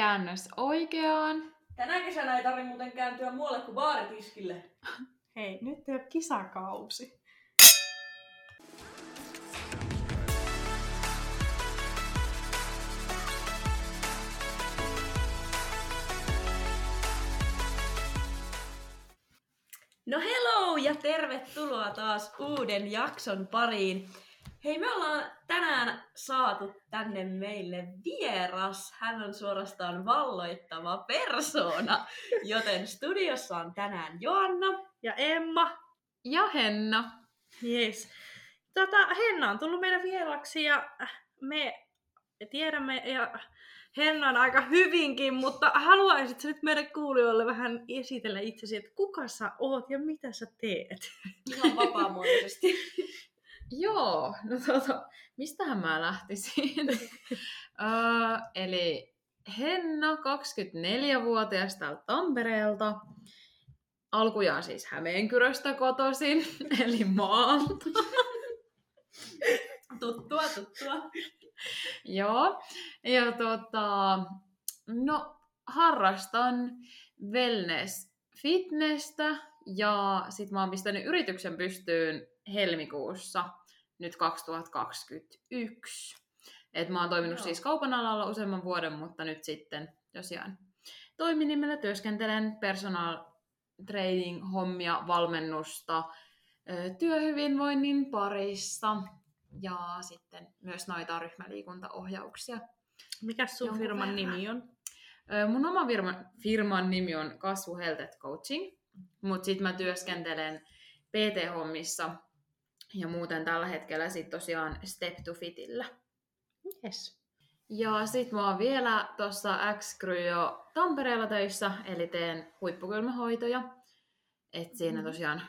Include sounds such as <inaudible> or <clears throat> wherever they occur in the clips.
Käännös oikeaan. Tänä kesänä ei tarvi muuten kääntyä muualle kuin baaritiskille. Hei, nyt ei ole kisakausi. No hello ja tervetuloa taas uuden jakson pariin. Hei, me ollaan tänään saatu tänne meille vieras. Hän on suorastaan valloittava persona, joten studiossa on tänään Joanna. Ja Emma. Ja Henna. Yes. Tota, Henna on tullut meidän vieraksi ja me tiedämme ja Henna on aika hyvinkin, mutta haluaisit nyt meidän kuulijoille vähän esitellä itsesi, että kuka sä oot ja mitä sä teet? Ihan vapaamuotoisesti. <laughs> Joo, no tota, mistähän mä lähtisin? uh, <laughs> eli Henna, 24-vuotias täältä Tampereelta. Alkujaan siis Hämeenkyröstä kotoisin, <laughs> eli maalta. <laughs> tuttua, tuttua. Joo, ja tota, no harrastan wellness fitnessä ja sit mä oon pistänyt yrityksen pystyyn helmikuussa nyt 2021. Et mä oon toiminut Joo. siis kaupan alalla useamman vuoden, mutta nyt sitten tosiaan toiminimellä työskentelen personal training hommia, valmennusta, työhyvinvoinnin parissa ja sitten myös noita ryhmäliikuntaohjauksia. Mikä sun Jonkun firman verran. nimi on? Mun oma firman, firman nimi on Kasvu Health Coaching, mutta sitten mä työskentelen PT-hommissa ja muuten tällä hetkellä sitten tosiaan Step to Fitillä. Yes. Ja sit mä oon vielä tuossa x jo Tampereella töissä, eli teen huippukylmähoitoja. Et siinä Mhm. tosiaan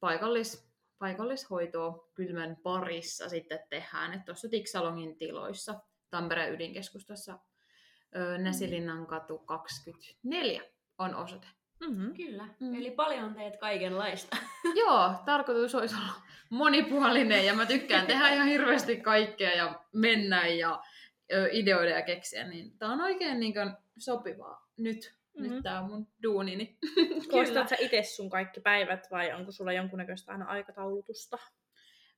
paikallis, paikallishoitoa kylmän parissa sitten tehdään. Että tuossa Tiksalongin tiloissa Tampereen ydinkeskustassa ö, Näsilinnan katu 24 on osoite. Mm-hmm. Kyllä. Mm. Eli paljon teet kaikenlaista. <laughs> Joo, tarkoitus olisi olla monipuolinen ja mä tykkään tehdä ihan hirveästi kaikkea ja mennä ja ö, ideoida ja keksiä, niin tää on oikein niin kuin, sopivaa nyt, mm-hmm. nyt tää on mun duunini. <laughs> Koostat sä itse sun kaikki päivät vai onko sulla jonkunnäköistä aina aikataulutusta?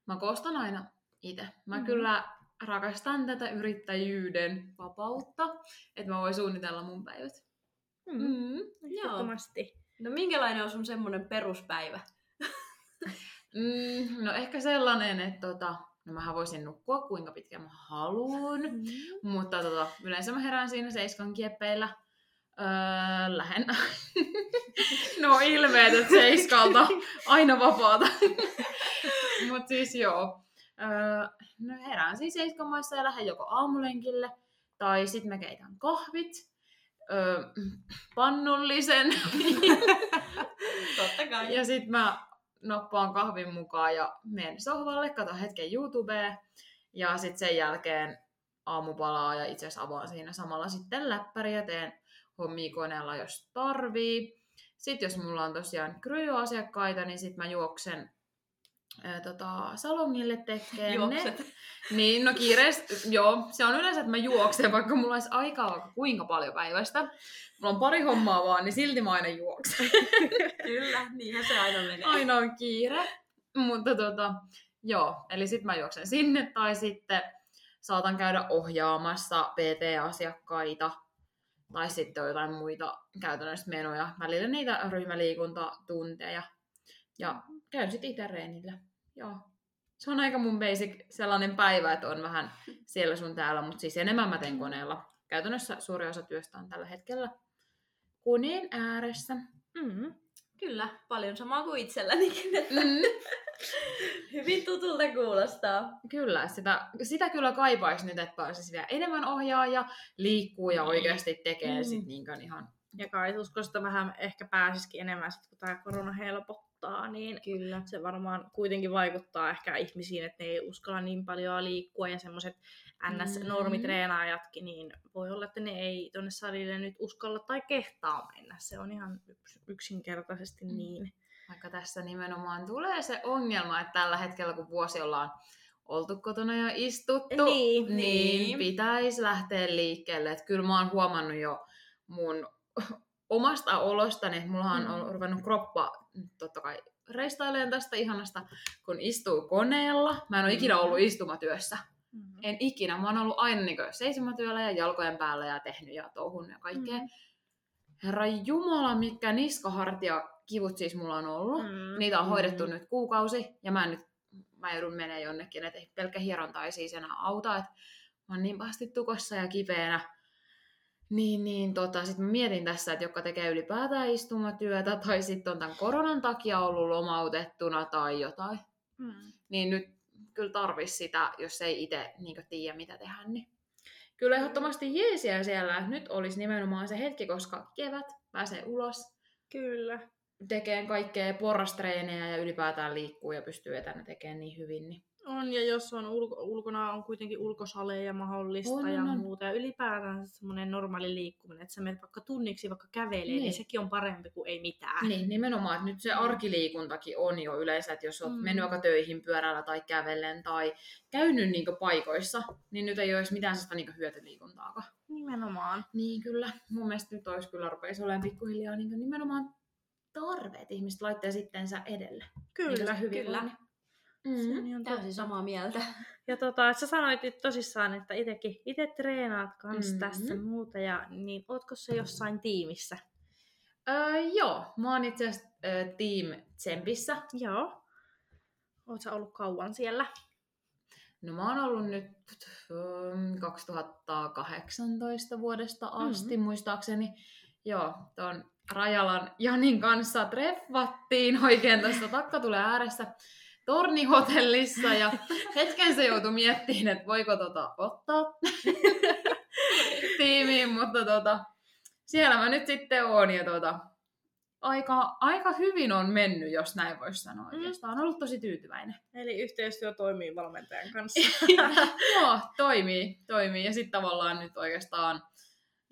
Mä koostan aina itse. Mä Mhm. kyllä rakastan tätä yrittäjyyden vapautta, että mä voin suunnitella mun päivät. Mm. Ehdottomasti. No minkälainen on sun semmonen peruspäivä? Mm, no ehkä sellainen, että tota, no mähän voisin nukkua kuinka pitkään mä haluan. Mm-hmm. Mutta tota, yleensä mä herään siinä seiskan kieppeillä. Öö, lähen. <laughs> no ilmeet, että seiskalta aina vapaata. <laughs> Mut siis joo. Öö, no herään siis seiskamassa ja lähden joko aamulenkille. Tai sit mä keitän kahvit. Öö, pannullisen. <laughs> Totta kai. ja sit mä noppaan kahvin mukaan ja menen sohvalle, katon hetken YouTubea. Ja sitten sen jälkeen aamupalaa ja itse asiassa avaan siinä samalla sitten läppäriä, teen hommia koneella, jos tarvii. Sitten jos mulla on tosiaan kryoasiakkaita, niin sitten mä juoksen ää, tota, salongille tekemään Juokset. ne. <laughs> Niin, no kiireesti, joo. Se on yleensä, että mä juoksen, vaikka mulla olisi aikaa vaikka kuinka paljon päivästä. Mulla on pari hommaa vaan, niin silti mä aina juoksen. <laughs> Kyllä, niinhän se aina menee. Aina on kiire. Mutta tota, joo, eli sitten mä juoksen sinne tai sitten saatan käydä ohjaamassa PT-asiakkaita tai sitten on jotain muita käytännössä menoja. Välillä niitä ryhmäliikuntatunteja. Ja käyn sitten itse reenillä. Joo. Se on aika mun basic sellainen päivä, että on vähän siellä sun täällä, mutta siis enemmän mä teen koneella. Käytännössä suuri osa työstä on tällä hetkellä koneen ääressä. Mm-hmm. Kyllä, paljon samaa kuin itsellänikin. Mm. <laughs> hyvin tutulta kuulostaa. Kyllä, sitä, sitä kyllä kaipaisi nyt, että pääsisi vielä enemmän ohjaa ja liikkuu ja Niin. oikeasti tekee Mm. sit niin ihan... Ja kai uskosta vähän ehkä pääsisikin enemmän, sit, kun tämä korona helpottaa, niin Kyllä. se varmaan kuitenkin vaikuttaa ehkä ihmisiin, että ne ei uskalla niin paljon liikkua ja semmoiset NS-normitreenaajatkin, niin voi olla, että ne ei tuonne salille nyt uskalla tai kehtaa mennä. Se on ihan yks- yksinkertaisesti Mm. niin. Vaikka tässä nimenomaan tulee se ongelma, että tällä hetkellä kun vuosi ollaan oltu kotona ja istuttu, Niin. niin, Niin. pitäisi lähteä liikkeelle. Et kyllä mä oon huomannut jo mun omasta olostani, että mullahan Mm. on ruvennut kroppa totta kai reistailemaan tästä ihanasta, kun istuu koneella. Mä en ole ikinä ollut istumatyössä. Mm. En ikinä. Mä oon ollut aina niin seisomatyöllä ja jalkojen päällä ja tehnyt ja touhun ja kaikkea. Mm. Herra Jumala, mitkä niskahartia kivut siis mulla on ollut. Mm. Niitä on Mm. hoidettu nyt kuukausi ja mä en nyt mä joudun menemään jonnekin, että pelkkä hieronta ei siis enää auta, mä oon niin pahasti tukossa ja kipeänä. Niin, niin tota, sit mä mietin tässä, että jotka tekee ylipäätään istumatyötä <laughs> tai sitten on tämän koronan takia ollut lomautettuna tai jotain, Mm. niin nyt kyllä tarvis sitä, jos ei itse niin tiedä mitä tehdä, niin kyllä ehdottomasti jeesiä siellä. Nyt olisi nimenomaan se hetki, koska kevät pääsee ulos, Kyllä. tekee kaikkea porrastreenejä ja ylipäätään liikkuu ja pystyy etänä tekemään niin hyvin. Niin. On, ja jos on ulko, ulkona on kuitenkin ulkosaleja mahdollista On, on, ja on. muuta. Ja ylipäätään semmoinen normaali liikkuminen, että sä menet vaikka tunniksi vaikka kävelee, niin. niin Niin. sekin on parempi kuin ei mitään. Niin, nimenomaan, että nyt se arkiliikuntakin on jo yleensä, että jos olet Mm. mennyt vaikka töihin pyörällä tai kävellen tai käynyt niin paikoissa, niin nyt ei olisi mitään sellaista niin hyötyliikuntaakaan. Nimenomaan. Niin kyllä, mun mielestä nyt olisi kyllä rupeisi olemaan pikkuhiljaa niin nimenomaan tarve, että ihmiset laittaa sittensä edelle. Kyllä, niin se hyvinvoinnin. Se Mm. on ihan Täysin totta. samaa mieltä. Ja tota, että sä sanoit nyt tosissaan, että itekin, ite treenaat kans Mhm. tässä muuta, ja niin ootko se jossain tiimissä? Öö, joo, mä oon itse asiassa öö, Team Tsempissä. Joo. Oot sä ollut kauan siellä? No mä oon ollut nyt ähm, 2018 vuodesta asti, mm-hmm. muistaakseni. Joo, tuon Rajalan Janin kanssa treffattiin oikein tuosta takka tulee ääressä tornihotellissa ja hetken se joutui miettimään, että voiko tota ottaa tiimiin, mutta tota, siellä mä nyt sitten oon ja tota, aika, aika hyvin on mennyt, jos näin voisi sanoa oikeastaan. On ollut tosi tyytyväinen. Eli yhteistyö toimii valmentajan kanssa. <laughs> Joo, toimii, toimii. Ja sitten tavallaan nyt oikeastaan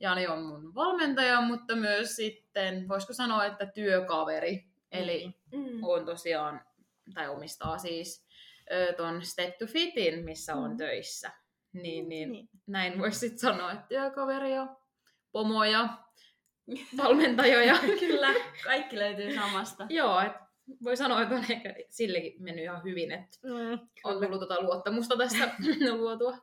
Jani on mun valmentaja, mutta myös sitten, voisiko sanoa, että työkaveri. Eli Mm. on tosiaan, tai omistaa siis ton Step to Fitin, missä on Mm. töissä. Niin, niin, Niin. näin voisi sitten sanoa, että työkaveri ja pomo ja valmentaja. Ja, <laughs> Kyllä, kaikki löytyy samasta. <laughs> joo, et voi sanoa, että on ehkä sillekin mennyt ihan hyvin, että Mm, on tullut tota luottamusta tässä <laughs> luotua.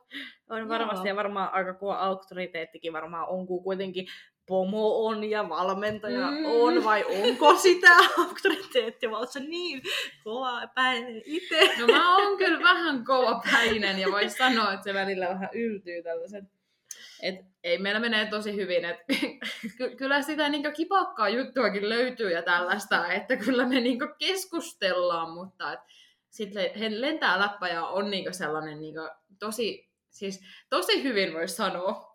On varmasti Joo. ja varmaan aika kova auktoriteettikin varmaan on, kun kuitenkin pomo on ja valmentaja Mm. on, vai onko sitä <laughs> auktoriteettia, vai oot sä niin kova päinen itse? No mä oon kyllä vähän kova päinen ja voisi sanoa, että se välillä vähän yltyy tällaiset. Et ei meillä menee tosi hyvin, et <laughs> ky- kyllä sitä niinku kipakkaa juttuakin löytyy ja tällaista, että kyllä me niinku keskustellaan, mutta et sitten he lentää läppä ja on niinku sellainen niinku tosi, siis tosi hyvin voisi sanoa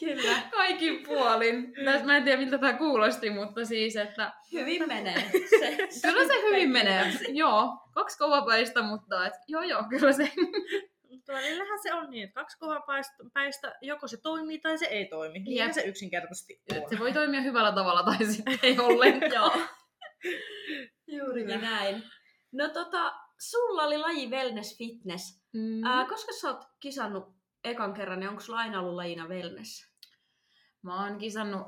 Kyllä. kaikin puolin. Täs Mä en tiedä miltä tämä kuulosti, mutta siis, että Hyvin menee. Se, <laughs> kyllä se hyvin menee. Joo, kaksi kovapäistä, mutta et, joo joo, kyllä se Mutta välillähän se on niin, että kaksi kovaa päistä, päistä, joko se toimii tai se ei toimi. Niin Jep. se yksinkertaisesti on. Se voi toimia hyvällä tavalla tai sitten ei ollenkaan. Joo. <laughs> Juurikin näin. No tota, sulla oli laji wellness fitness. Mm. Ää, koska sä oot kisannut ekan kerran, niin onko sulla aina ollut lajina wellness? Mä oon kisannut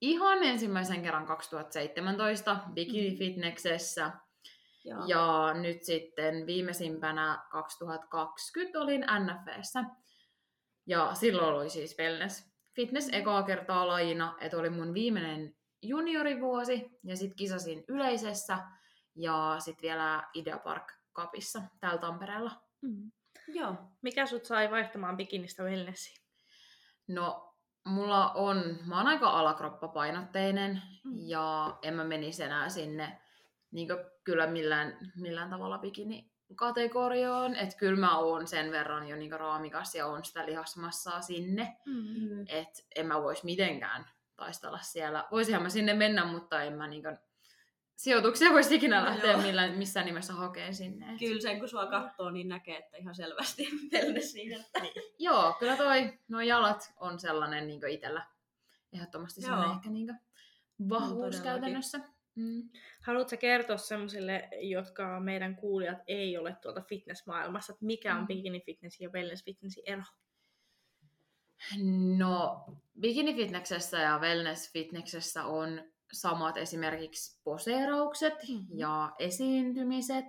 ihan ensimmäisen kerran 2017 Bikini Fitnessessä. Joo. Ja nyt sitten viimeisimpänä 2020 olin NFVssä. Ja silloin oli siis wellness. Fitness ekaa kertaa lajina, että oli mun viimeinen juniorivuosi. Ja sitten kisasin yleisessä ja sitten vielä Idea Park Cupissa täällä Tampereella. Mm. Joo. Mikä sut sai vaihtamaan bikinistä wellnessiin? No, mulla on, mä oon aika alakroppapainotteinen Mm. ja en mä menisi enää sinne niin kyllä millään, millään tavalla bikini kategorioon, että kyllä mä oon sen verran jo niin raamikas ja on sitä lihasmassaa sinne, Mm. Mm. että en mä vois mitenkään taistella siellä. Voisihan mä sinne mennä, mutta en mä niin sijoituksia voisi ikinä No lähteä joo. millään, missään nimessä hakeen sinne. Et Kyllä sen kun sua katsoo, niin näkee, että ihan selvästi <laughs> wellness niin, että... Joo, kyllä toi, nuo jalat on sellainen niin itsellä ehdottomasti sellainen ehkä niin vahvuus todellakin. käytännössä. Mm. Haluatko kertoa semmoisille, jotka meidän kuulijat ei ole tuolta fitnessmaailmassa, että mikä on Mm. bikini fitness ja wellness fitnessin ero? No, bikini-fitneksessä ja wellness-fitneksessä on samat esimerkiksi poseeraukset Mhm. ja esiintymiset,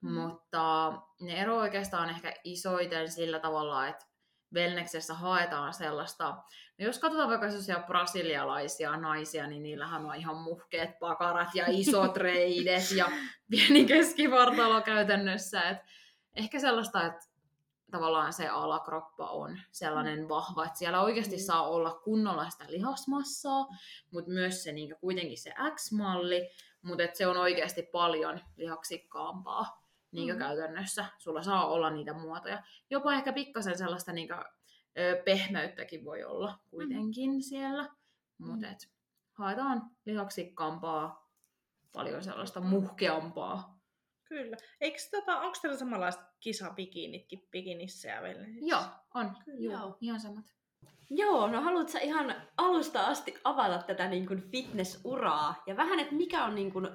Mm. mutta ne ero oikeastaan ehkä isoiten sillä tavalla, että wellnessessä haetaan sellaista, no jos katsotaan vaikka sellaisia brasilialaisia naisia, niin niillähän on ihan muhkeet pakarat ja isot reidet ja pieni keskivartalo käytännössä, että ehkä sellaista, että tavallaan se alakroppa on sellainen vahva, että siellä oikeasti Mm. saa olla kunnolla sitä lihasmassaa, mutta myös se niin kuitenkin se X-malli, mutta et se on oikeasti paljon lihaksikkaampaa niin Mm. käytännössä. Sulla saa olla niitä muotoja. Jopa ehkä pikkasen sellaista niin ö, pehmeyttäkin voi olla kuitenkin siellä, mutta Mm. et haetaan lihaksikkaampaa, paljon sellaista muhkeampaa. Kyllä. Eikö tota, onko teillä samanlaiset kisabikinitkin bikinissä ja wellnessissä? Joo, on. Kyllä. Joo, Joo. ihan samat. Joo, no haluatko sä ihan alusta asti avata tätä niin kuin fitnessuraa ja vähän, että mikä on niin kuin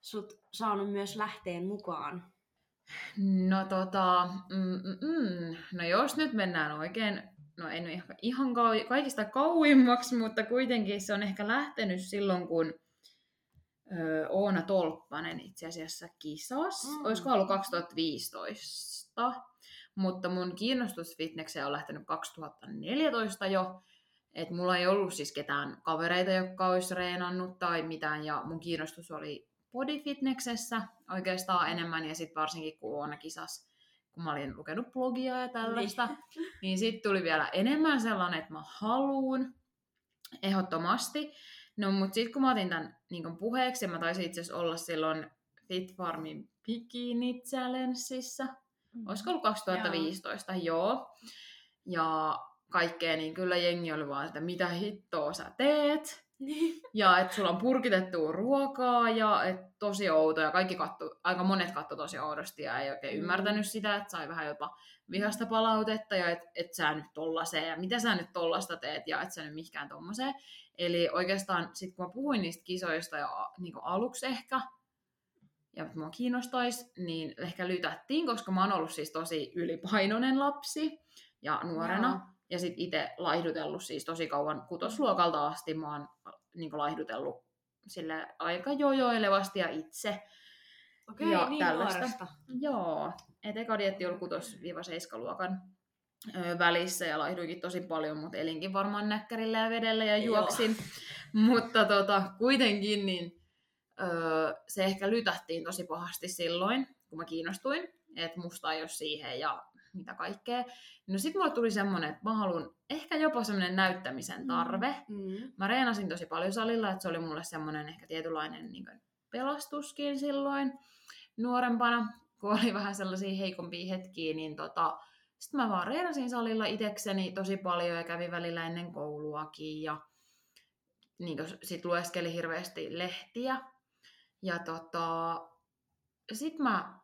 sut saanut myös lähteen mukaan? No tota, mm, mm, mm. no jos nyt mennään oikein, no en ole ihan, ihan kau- kaikista kauimmaksi, mutta kuitenkin se on ehkä lähtenyt silloin, kun Oona Tolppanen itse asiassa kisas. Mm. Olisiko ollut 2015? Mutta mun kiinnostus fitnekseen on lähtenyt 2014 jo. Et mulla ei ollut siis ketään kavereita, jotka olisi reenannut tai mitään. Ja mun kiinnostus oli bodyfitneksessä oikeastaan enemmän. Ja sitten varsinkin kun Oona kisas, kun mä olin lukenut blogia ja tällaista, niin, niin sitten tuli vielä enemmän sellainen, että mä haluun ehdottomasti. No mutta sitten kun mä otin tämän niin puheeksi, ja mä taisin itse asiassa olla silloin Fit Farmin Bikini Challengeissa, olisiko ollut 2015, joo. joo. Ja kaikkea, niin kyllä jengi oli vaan, että mitä hittoa sä teet. <laughs> Ja että sulla on purkitettua ruokaa ja et tosi outo. Ja kaikki katto, aika monet katto tosi oudosti ja ei oikein Mm. ymmärtänyt sitä, että sai vähän jopa vihasta palautetta ja että et sä nyt tollaseen ja mitä sä nyt tollasta teet ja et sä nyt mihinkään tommoseen. Eli oikeastaan sit kun mä puhuin niistä kisoista jo niin aluksi ehkä, ja että mua kiinnostaisi, niin ehkä lytättiin, koska mä oon ollut siis tosi ylipainoinen lapsi ja nuorena. Joo. Ja sit itse laihdutellut siis tosi kauan kutosluokalta asti. Mä oon niin laihdutellut sille aika jojoilevasti ja itse. Okei, Ja niin tällaista. nuoresta. Joo, et eka dietti oli 6-7 luokan välissä ja laihduinkin tosi paljon, mutta elinkin varmaan näkkärillä ja vedellä ja Joo. juoksin. <laughs> mutta tota, kuitenkin niin öö, se ehkä lytättiin tosi pahasti silloin, kun mä kiinnostuin, että musta ei ole siihen ja mitä kaikkea. No sit mulle tuli semmonen, että mä haluan ehkä jopa semmonen näyttämisen tarve. Mm. Mä reenasin tosi paljon salilla, että se oli mulle semmoinen ehkä tietynlainen niin kuin pelastuskin silloin nuorempana, kun oli <laughs> vähän sellaisia heikompia hetkiä, niin tota, sitten mä vaan reenasin salilla itekseni tosi paljon ja kävin välillä ennen kouluakin ja niin sit lueskeli hirveästi lehtiä. Ja tota, sit mä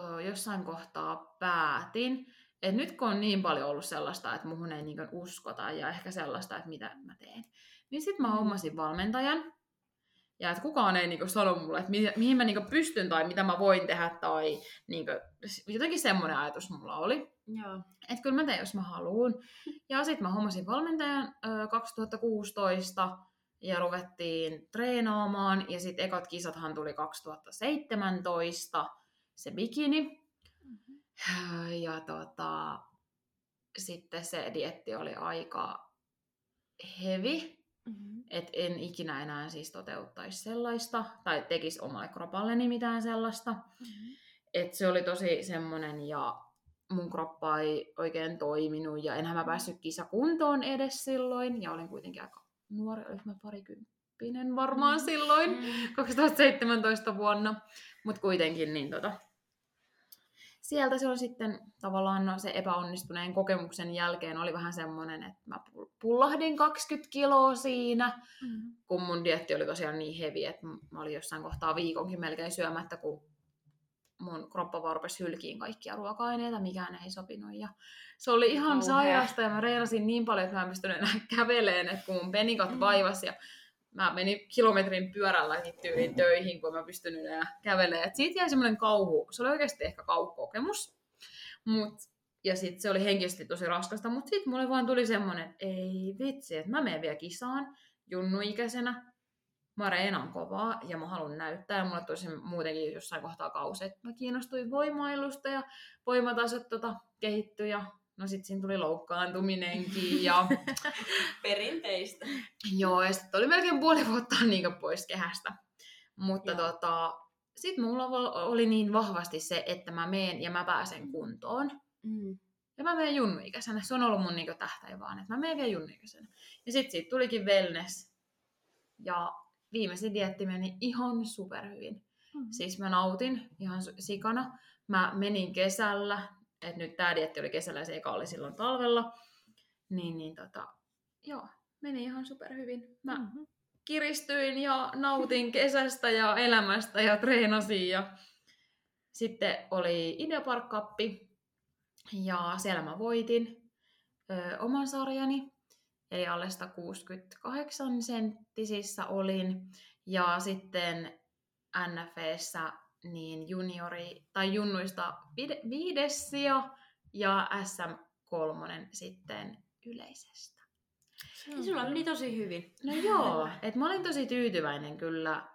to, jossain kohtaa päätin, että nyt kun on niin paljon ollut sellaista, että muhun ei niin uskota ja ehkä sellaista, että mitä mä teen, niin sit mä hommasin valmentajan. Ja että kukaan ei niinku sano mulle, että mi- mihin mä niinku pystyn tai mitä mä voin tehdä tai niinku, jotenkin semmoinen ajatus mulla oli. Joo. Että kyllä mä teen, jos mä haluun. Ja sitten mä hommasin valmentajan ö, 2016 ja ruvettiin treenaamaan. Ja sitten ekat kisathan tuli 2017, se bikini. Ja tota, sitten se dietti oli aika hevi. Mm-hmm. että en ikinä enää siis toteuttaisi sellaista, tai tekisi omalle kropalleni mitään sellaista. Mm-hmm. Et se oli tosi semmonen, ja mun kroppa ei oikein toiminut, ja enhän mä päässyt kisakuntoon edes silloin, ja olin kuitenkin aika nuori, olis mä parikymppinen varmaan Mm. silloin, Mm. 2017 vuonna, mutta kuitenkin niin tota, sieltä se on sitten tavallaan no, se epäonnistuneen kokemuksen jälkeen oli vähän semmoinen, että mä pull- pullahdin 20 kiloa siinä, Mm-hmm. kun mun dietti oli tosiaan niin hevi, että mä olin jossain kohtaa viikonkin melkein syömättä, kun mun kroppa vaan rupesi hylkiin kaikkia ruoka-aineita, mikään ei sopinut. Ja se oli ihan Kauhea. sairasta ja mä reinasin niin paljon, että mä en pystynyt enää <laughs> käveleen, että kun mun penikat Mm. vaivasi ja mä menin kilometrin pyörällä tyyliin töihin, kun mä pystyn enää kävelemään. Et siitä jäi semmoinen kauhu, se oli oikeasti ehkä kauhukokemus. Mut, ja sitten se oli henkisesti tosi raskasta, mutta sitten mulle vaan tuli semmoinen, että ei vitsi, että mä menen vielä kisaan junnuikäisenä. Mä reenaan kovaa ja mä haluan näyttää. Ja mulle tosi muutenkin jossain kohtaa kausi, että mä kiinnostuin voimailusta ja voimatasot tota, kehittyi ja no sit siinä tuli loukkaantuminenkin ja <laughs> Perinteistä. Joo, ja sitten oli melkein puoli vuotta niin pois kehästä. Mutta Joo. tota, sitten mulla oli niin vahvasti se, että mä meen ja mä pääsen kuntoon. Mm. Ja mä menen junnuikäisenä. Se on ollut mun niin tähtäin vaan, että mä menen vielä junnuikäisenä. Ja sitten siitä tulikin wellness. Ja viimeisin dietti meni ihan superhyvin. Mm. Siis mä nautin ihan sikana. Mä menin kesällä, että nyt tää dietti oli kesällä ja se eka oli silloin talvella. Niin, niin tota, joo, meni ihan superhyvin. Mä Mhm. kiristyin ja nautin kesästä ja elämästä ja treenasin. Ja sitten oli Ideapark Cup, ja siellä mä voitin ö, oman sarjani, eli alle 168 senttisissä olin. Ja sitten NFEssä niin juniori, tai junnuista vide- viides sija ja SM3 sitten yleisestä. On sulla meni tosi hyvin. No joo, että mä olin tosi tyytyväinen kyllä.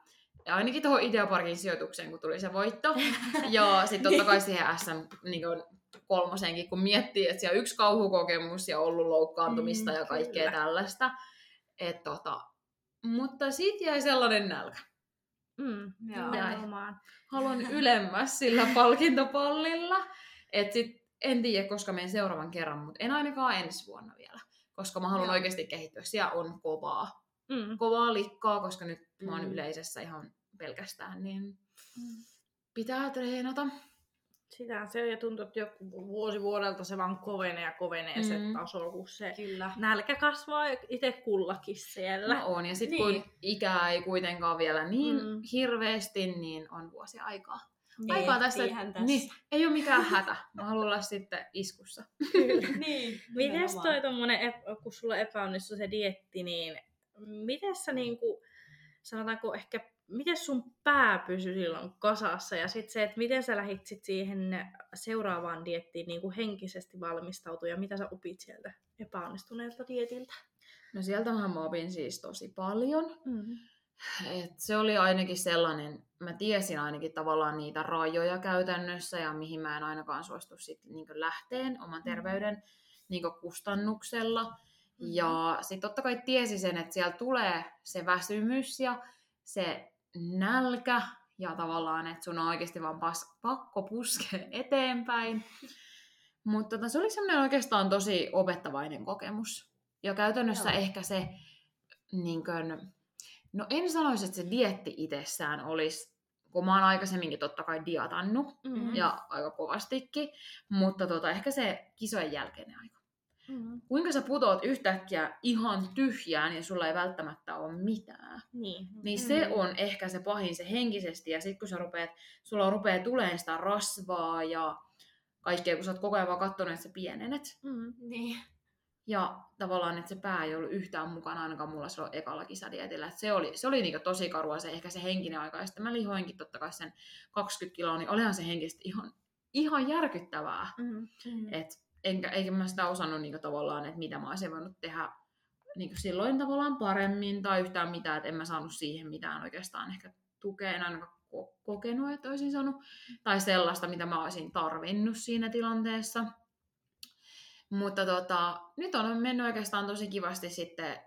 Ja ainakin tuohon Ideaparkin sijoitukseen, kun tuli se voitto. <laughs> Ja sitten totta kai siihen SM niin kolmosenkin, kun miettii, että siellä on yksi kauhukokemus ja ollut loukkaantumista Mm, ja kaikkea kyllä. tällaista. Et tota, mutta siitä jäi sellainen nälkä. Mm, Joo. nimenomaan. Haluan ylemmäs sillä palkintopallilla. Et sit en tiedä, koska menen seuraavan kerran, mutta en ainakaan ensi vuonna vielä. Koska mä haluan Joo. oikeasti kehittyä. Siellä on kovaa. Mm. kovaa likkaa, koska nyt mä oon Mm. yleisessä ihan pelkästään, niin Mm. pitää treenata. Sitä se on ja tuntuu, että joku vuosi vuodelta se vaan kovenee ja kovenee mm. se taso, kun se Kyllä. nälkä kasvaa itse kullakin siellä. No on, ja sitten Niin. kun ikää ei kuitenkaan vielä niin Mm. hirveästi, niin on vuosi aikaa. Niin, aikaa tässä, tässä. Niin, ei ole mikään hätä. Mä haluan olla sitten iskussa. <laughs> niin. Mites toi tommonen, kun sulla epäonnistui se dietti, niin miten sä niinku, sanotaanko ehkä, miten sun pää pysyi silloin kasassa ja sitten se, että miten sä lähit sit siihen seuraavaan diettiin niinku henkisesti valmistautua ja mitä sä opit sieltä epäonnistuneelta dietiltä? No sieltähän mä opin siis tosi paljon. Mm. Et se oli ainakin sellainen, mä tiesin ainakin tavallaan niitä rajoja käytännössä ja mihin mä en ainakaan suostu sit niin lähteen oman terveyden niin kustannuksella. Ja sitten totta kai tiesi sen, että siellä tulee se väsymys ja se nälkä ja tavallaan, että sun on oikeasti vaan pas, pakko puskea <laughs> eteenpäin. Mutta tota, se oli semmoinen oikeastaan tosi opettavainen kokemus. Ja käytännössä Joo. ehkä se, niin kuin, no en sanoisi, että se dietti itsessään olisi, kun mä oon aikaisemminkin totta kai diatannut Mm. ja aika kovastikin, mutta tota, ehkä se kisojen jälkeinen aika Mm. kuinka sä putoat yhtäkkiä ihan tyhjään ja sulla ei välttämättä ole mitään. Niin. Niin se Mm. on ehkä se pahin, se henkisesti. Ja sitten kun sä rupeat, sulla rupeaa tulemaan sitä rasvaa ja kaikkea, kun sä oot koko ajan vaan kattonut, että sä pienenet. Mm. Niin. Ja tavallaan, että se pää ei ollut yhtään mukana ainakaan mulla silloin ekalla kisadietillä. Et se oli, se oli niinku tosi karua se ehkä se henkinen aika. Ja sitten mä lihoinkin totta kai sen 20 kiloa, niin olihan se henkisesti ihan, ihan järkyttävää. Mm. Mm. Et enkä, eikä mä sitä osannut niinku tavallaan, että mitä mä olisin voinut tehdä niinku silloin tavallaan paremmin tai yhtään mitään, että en mä saanut siihen mitään oikeastaan ehkä tukea, en ainakaan ko- kokenut, että olisin saanut, tai sellaista, mitä mä olisin tarvinnut siinä tilanteessa. Mutta tota, nyt on mennyt oikeastaan tosi kivasti sitten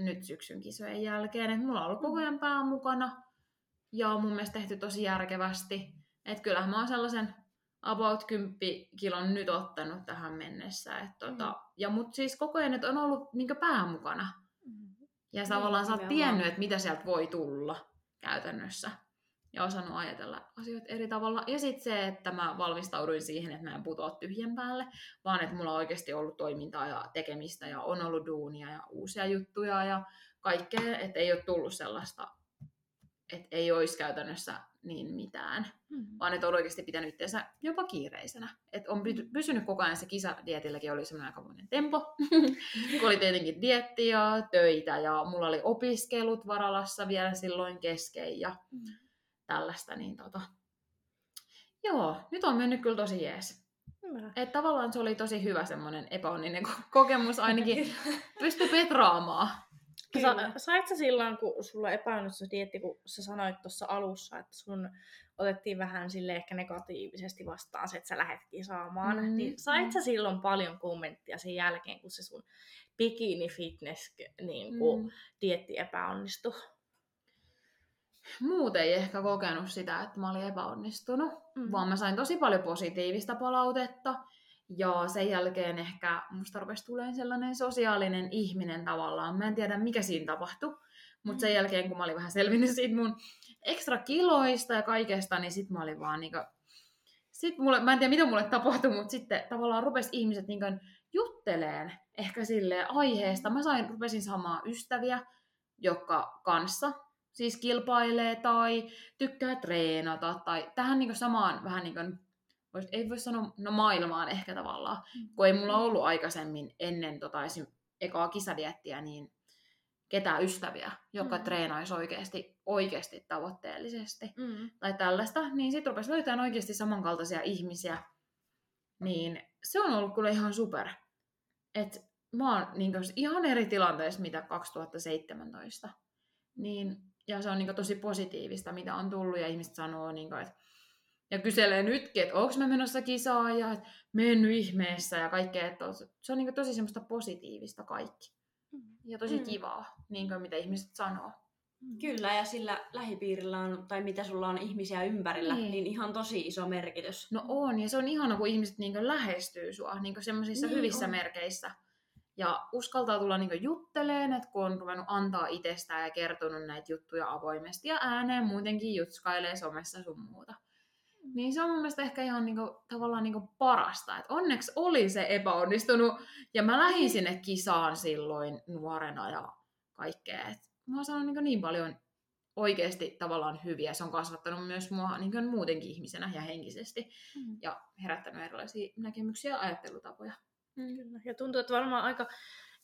nyt syksyn kisojen jälkeen, että mulla on ollut koko ajan pää mukana ja on mun mielestä tehty tosi järkevästi. Että kyllähän mä oon sellaisen about 10 kilon nyt ottanut tähän mennessä. Et tota, Mm. ja mut siis koko ajan, että on ollut niinku pää mukana. Ja sä Niin, tavallaan sä oot nimenomaan. tiennyt, että mitä sieltä voi tulla käytännössä. Ja osannut ajatella asioita eri tavalla. Ja sitten se, että mä valmistauduin siihen, että mä en putoa tyhjän päälle, vaan että mulla on oikeasti ollut toimintaa ja tekemistä ja on ollut duunia ja uusia juttuja ja kaikkea. Että ei ole tullut sellaista, että ei olisi käytännössä niin mitään. Mm. Vaan että on oikeasti pitänyt itseensä jopa kiireisenä. Et on py- pysynyt koko ajan, se kisadietilläkin oli semmoinen aikamoinen tempo. <laughs> kun oli tietenkin dietti ja töitä ja mulla oli opiskelut Varalassa vielä silloin kesken ja Mm. tällaista. Niin tota... Joo, nyt on mennyt kyllä tosi jees. Hyvä. Et tavallaan se oli tosi hyvä semmoinen epäonninen ko- <laughs> kokemus ainakin. Pystyi petraamaan. Sa, sait sä silloin, kun sulla epäonnistui se dietti, kun sä sanoit tuossa alussa, että sun otettiin vähän sille ehkä negatiivisesti vastaan se, että sä lähet kisaamaan, Mm, mm, niin sait sä silloin paljon kommenttia sen jälkeen, kun se sun bikini fitness niin kuin, Mm. dietti epäonnistui? Muuten ei ehkä kokenut sitä, että mä olin epäonnistunut, Mm. vaan mä sain tosi paljon positiivista palautetta. Ja sen jälkeen ehkä musta rupesi tulemaan sellainen sosiaalinen ihminen tavallaan. Mä en tiedä, mikä siinä tapahtui. Mutta sen Mm. jälkeen, kun mä olin vähän selvinnyt siitä mun ekstra kiloista ja kaikesta, niin sit mä olin vaan niinku... Sit mulle, mä en tiedä, mitä mulle tapahtui, mutta sitten tavallaan rupesi ihmiset niinku jutteleen ehkä sille aiheesta. Mä sain, rupesin saamaan ystäviä, jotka kanssa siis kilpailee tai tykkää treenata tai tähän niin samaan vähän niin kuin, vois, ei voi sanoa no maailmaan ehkä tavallaan, kun ei mulla ollut aikaisemmin ennen tota esim. ekaa kisadiettiä niin ketään ystäviä, jotka Mm. treenaisi oikeasti, oikeasti tavoitteellisesti Mm. tai tällaista, niin sitten rupesi löytämään oikeasti samankaltaisia ihmisiä, niin se on ollut kyllä ihan super. Et mä oon niin ihan eri tilanteessa mitä 2017. Niin, ja se on niin tosi positiivista, mitä on tullut, ja ihmiset sanoo, niin kuin, että ja kyselee nytkin, että onko mä menossa kisaan ja mennyt ihmeessä ja kaikkea. Että se on niin tosi semmoista positiivista kaikki. Ja tosi Mm. kivaa, niin kuin mitä ihmiset sanoo. Kyllä, ja sillä lähipiirillä on, tai mitä sulla on ihmisiä ympärillä, Niin. niin, niin ihan tosi iso merkitys. No on, ja se on ihana, kun ihmiset niin lähestyy sua niin semmoisissa Niin hyvissä on. merkeissä. Ja uskaltaa tulla niin jutteleen, että kun on ruvennut antaa itsestään ja kertonut näitä juttuja avoimesti ja ääneen muutenkin jutskailee somessa sun muuta. Niin se on mun mielestä ehkä ihan niinku, tavallaan niinku parasta. Et onneksi oli se epäonnistunut ja mä lähdin sinne kisaan silloin nuorena ja kaikkea. Et mä oon saanut niinku niin paljon oikeasti tavallaan hyviä. Se on kasvattanut myös mua niin muutenkin ihmisenä ja henkisesti Mm. ja herättänyt erilaisia näkemyksiä ja ajattelutapoja. Kyllä. Ja tuntuu, että varmaan aika,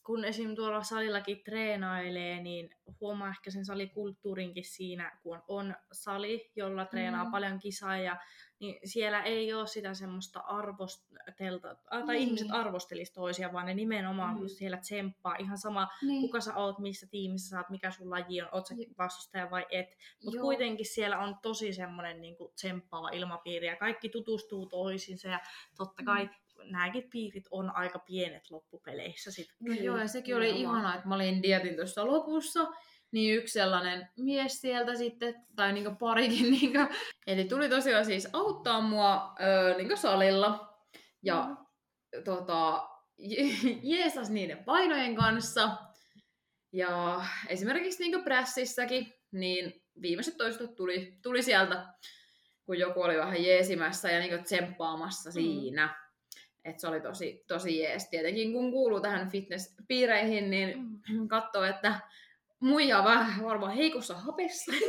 kun esim. tuolla salillakin treenailee, niin huomaa ehkä sen salikulttuurinkin siinä, kun on sali, jolla treenaa Mm. paljon kisaa, ja, niin siellä ei ole sitä semmoista arvostelta, tai Niin. ihmiset arvostelis toisia, vaan ne nimenomaan Mm. siellä tsemppaa. Ihan sama, Niin. kuka sä oot, missä tiimissä sä oot, mikä sun laji on, oot sä vastustaja vai et. Mutta kuitenkin siellä on tosi semmoinen niin tsemppaava ilmapiiri, ja kaikki tutustuu toisiinsa, ja totta Mm. Nämäkin piirit on aika pienet loppupeleissä. Sit. No joo, ja sekin oli ihanaa, että mä olin dietin tuossa lopussa, niin yksi sellainen mies sieltä sitten, tai niinku parikin, <laughs> niinku, eli tuli tosiaan siis auttaa mua öö, niinku salilla, ja Mm. tota, je- <laughs> jeesas niiden painojen kanssa, ja esimerkiksi niinku prässissäkin, niin viimeiset toistot tuli, tuli sieltä, kun joku oli vähän jeesimässä ja niinku tsemppaamassa Mm. siinä. Et se oli tosi, tosi jees. Tietenkin kun kuuluu tähän fitnesspiireihin, niin Mm. <clears throat> katsoo, että muija on vähän varmaan heikossa hapessa. <laughs>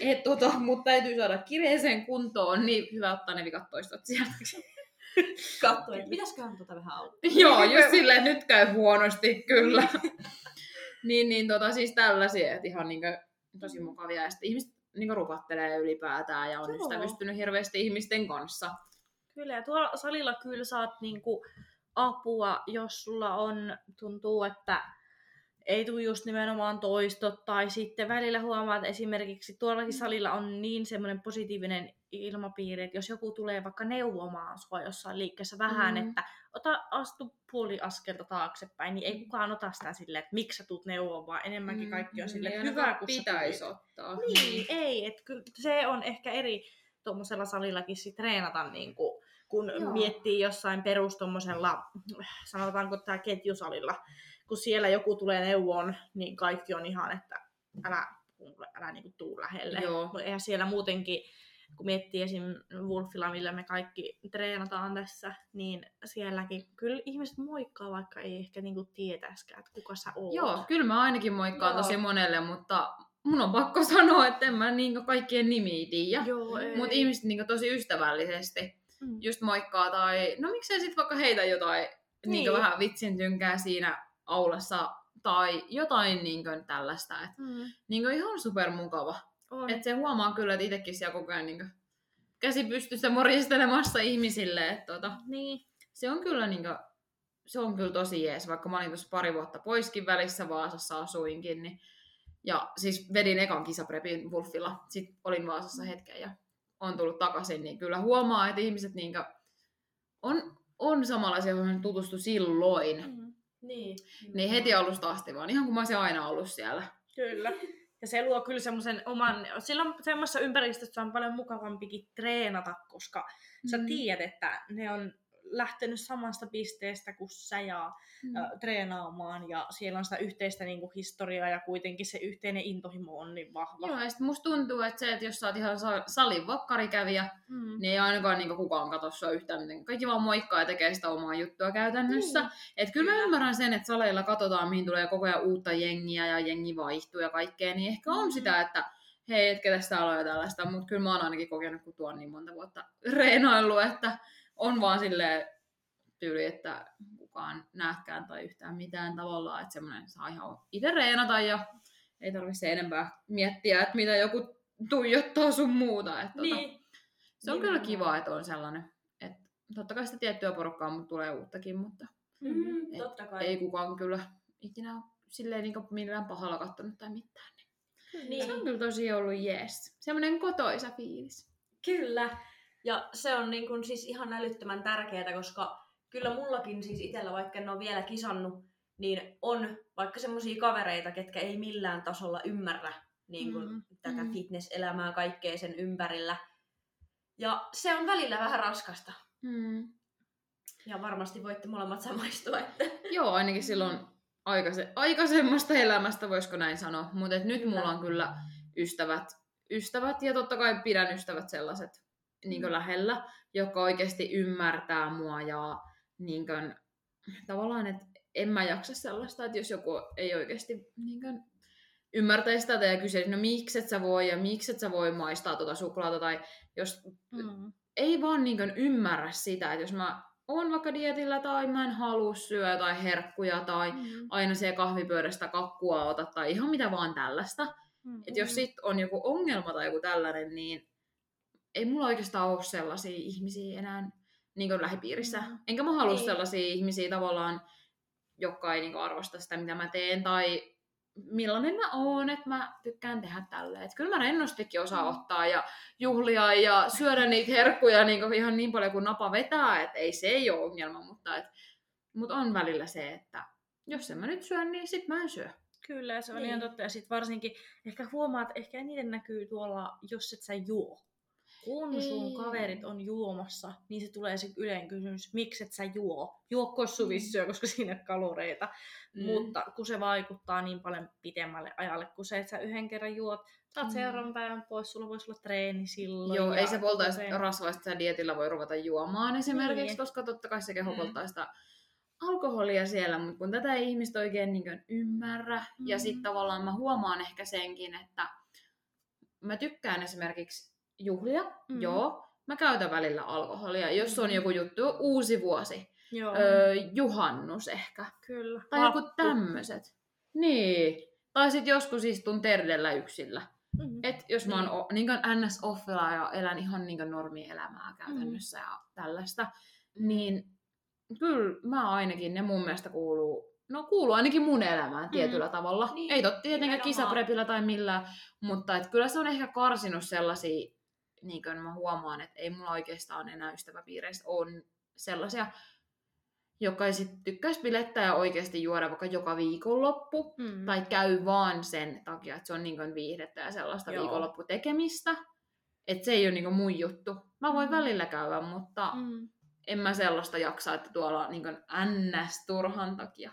Et, tota, mutta täytyy saada kireeseen kuntoon, niin hyvä ottaa ne vikat toistot sieltä. <laughs> Katso, että pitäisiköhän tuota vähän auttaa. Joo, just silleen, että nyt käy huonosti, kyllä. <laughs> niin, niin tota, siis tällaisia, että ihan niinku, tosi mukavia. Ja sitten ihmiset niinku rupattelee ylipäätään ja on Joo. ystävystynyt hirveästi ihmisten kanssa. Kyllä, ja tuolla salilla kyllä saat niinku apua, jos sulla on, tuntuu, että ei tule just nimenomaan toistot, tai sitten välillä huomaat että esimerkiksi tuollakin salilla on niin semmoinen positiivinen ilmapiiri, että jos joku tulee vaikka neuvomaan sua jossain liikkeessä vähän, Mm. mm. että ota, astu puoli askelta taaksepäin, niin ei kukaan ota sitä silleen, että miksi sä tuut neuvomaan, enemmänkin kaikki on silleen, Niin että hyvä, kun pitäisi ottaa. Niin, ei. Et kyllä se on ehkä eri tuommoisella salillakin sit treenata, niin kuin, kun Joo. Miettii jossain perus tommosella, sanotaanko tämä ketjusalilla, kun siellä joku tulee neuvoon, niin kaikki on ihan, että älä, älä niin tuu lähelle. Joo. Eihän siellä muutenkin, kun miettii esim. Wolfilla, millä me kaikki treenataan tässä, niin sielläkin kyllä ihmiset moikkaa, vaikka ei ehkä niinku tietäiskään, että kuka sä oot. Joo, kyllä mä ainakin moikkaan Joo. tosi monelle, mutta mun on pakko <laughs> sanoa, että en mä niin kaikkien nimiä tiedä. Mutta ihmiset niin tosi ystävällisesti Mm. just moikkaa tai no miksei sit vaikka heitä jotain niin. Niin. vähän vitsin tynkää siinä aulassa tai jotain niin tällaista. Et, Mm. niin ihan supermukava. On. Et se huomaa kyllä, että itsekin siellä koko ajan niin käsi pystyssä morjestelemassa ihmisille. Et, tota, Niin. se on kyllä niin kuin, se on kyllä tosi jees, vaikka mä olin tuossa pari vuotta poiskin välissä Vaasassa asuinkin, niin ja siis vedin ekan kisaprepin Wolfilla, sitten olin Vaasassa hetken ja on tullut takaisin, niin kyllä huomaa, että ihmiset niin on, on samanlaisia, joihin tutustu silloin. Mm. Niin. Niin heti alusta asti vaan, ihan kuin mä olisin aina ollut siellä. Kyllä. Ja se luo kyllä semmoisen oman, silloin semmoisessa ympäristössä on paljon mukavampikin treenata, koska sä Mm. tiedät, että ne on lähtenyt samasta pisteestä kuin sä ja Mm. ö, treenaamaan ja siellä on sitä yhteistä niin kuin, historiaa ja kuitenkin se yhteinen intohimo on niin vahva. Joo, ja sit musta tuntuu, että se, että jos sä oot ihan sa- salin vakkarikävijä, Mm. niin ei ainakaan niinku kukaan katso sua yhtään miten. Kaikki vaan moikkaa ja tekee sitä omaa juttua käytännössä. Niin. Et kyllä mä ymmärrän sen, että saleilla katsotaan, mihin tulee koko ajan uutta jengiä ja jengi vaihtuu ja kaikkea, niin ehkä on Mm. sitä, että hei, et ketäs täällä on ja tällaista, mutta kyllä mä oon ainakin kokenut, kun tuon niin monta vuotta reenaillut, että on vaan silleen tyyli, että kukaan näkään tai yhtään mitään tavallaan, että semmoinen saa ihan itse reenata ja ei tarvitse se enempää miettiä, että mitä joku tuijottaa sun muuta. Että tota, Niin. se on kyllä Nimenomaan. kiva, että on sellainen. Että totta kai sitä tiettyä porukkaa mutta tulee uuttakin, mutta Mm, Et totta kai. ei kukaan kyllä ikinä ole silleen niin millään pahalla kattonut tai mitään. Niin. Se on kyllä tosi ollut jees. Semmoinen kotoisa fiilis. Kyllä. Ja se on niin kun siis ihan älyttömän tärkeää, koska kyllä mullakin siis itsellä, vaikka en ole vielä kisannut, niin on vaikka semmoisia kavereita, ketkä ei millään tasolla ymmärrä niin kun, Mm. tätä Mm. fitness-elämää kaikkea sen ympärillä. Ja se on välillä vähän raskasta. Mm. Ja varmasti voitte molemmat samaistua, että Joo, ainakin silloin aikaise, aikaisemmasta elämästä, voisiko näin sanoa. Mutta nyt Kyllä. mulla on kyllä ystävät, ystävät ja totta kai pidän ystävät sellaiset niin Mm. lähellä, jotka oikeasti ymmärtää mua ja niin kuin, tavallaan, että en mä jaksa sellaista, että jos joku ei oikeasti niin kuin, ymmärtäisi tätä ja kysyisi, no miksi et sä voi ja miksi et sä voi maistaa tuota suklaata tai jos Mm. ei vaan niin kuin ymmärrä sitä, että jos mä oon vaikka dietillä tai mä en halua syödä tai herkkuja tai Mm. aina siellä kahvipöydästä kakkua ota tai ihan mitä vaan tällaista. Mm. Että jos sit on joku ongelma tai joku tällainen, niin ei mulla oikeastaan ole sellaisia ihmisiä enää niin kuin lähipiirissä. Mm. Enkä mä halua Niin. sellaisia ihmisiä tavallaan, jotka ei niin kuin arvosta sitä, mitä mä teen tai millainen mä oon, että mä tykkään tehdä tälleen. Et kyllä mä rennostikin osaan ottaa ja juhlia ja syödä niitä herkkuja niin kuin ihan niin paljon kuin napa vetää, että ei se ei ole ongelma, mutta, et, mutta on välillä se, että jos en mä nyt syö, niin sit mä en syö. Kyllä, se on Niin. ihan totta. Ja sitten varsinkin ehkä huomaat, että ehkä eniten näkyy tuolla, jos et sä juo. Kun sun Ei. kaverit on juomassa, niin se tulee se yleinen kysymys, miksi et sä juo? Juo kossuvissyö, koska siinä ei ole kaloreita. Mm. Mutta kun se vaikuttaa niin paljon pitemmälle ajalle, kun se, että sä yhden kerran juot, saat Mm. seuraavan päivän pois, sulla voisi olla treeni silloin. Joo, ei se poltaisi se- rasvaa, että dietillä voi ruveta juomaan esimerkiksi, Niin. koska totta kai se keho Mm. polttaa sitä alkoholia siellä, mutta kun tätä ei ihmiset oikein niin ymmärrä, mm. ja Mm. sitten tavallaan mä huomaan ehkä senkin, että mä tykkään esimerkiksi juhlia, Mm. joo, mä käytän välillä alkoholia, jos on Mm. joku juttu, uusi vuosi, Joo, öö, juhannus ehkä, kyllä. tai joku Vappu. tämmöiset. Niin. Tai sitten joskus istun terdellä yksillä. Mm. Et jos mä oon Niin. o, niin ns. offilla ja elän ihan niin normielämää käytännössä mm. ja tällaista, niin kyllä mä ainakin, ne mun mielestä kuuluu, no kuuluu ainakin mun elämään tietyllä mm. tavalla. Niin, Ei totti tietenkään kisaprepillä tai millään, mutta et kyllä se on ehkä karsinut sellaisia, niin kuin mä huomaan, että ei mulla oikeastaan enää ystäväpiireissä on sellaisia, jotka ei sit tykkäisi bilettää ja oikeasti juoda vaikka joka viikonloppu Mm. tai käy vaan sen takia, että se on niin viihdettä ja sellaista Joo. viikonlopputekemistä. Että se ei ole niin mun juttu. Mä voin Mm. välillä käydä, mutta Mm. en mä sellaista jaksa, että tuolla niin ns-turhan takia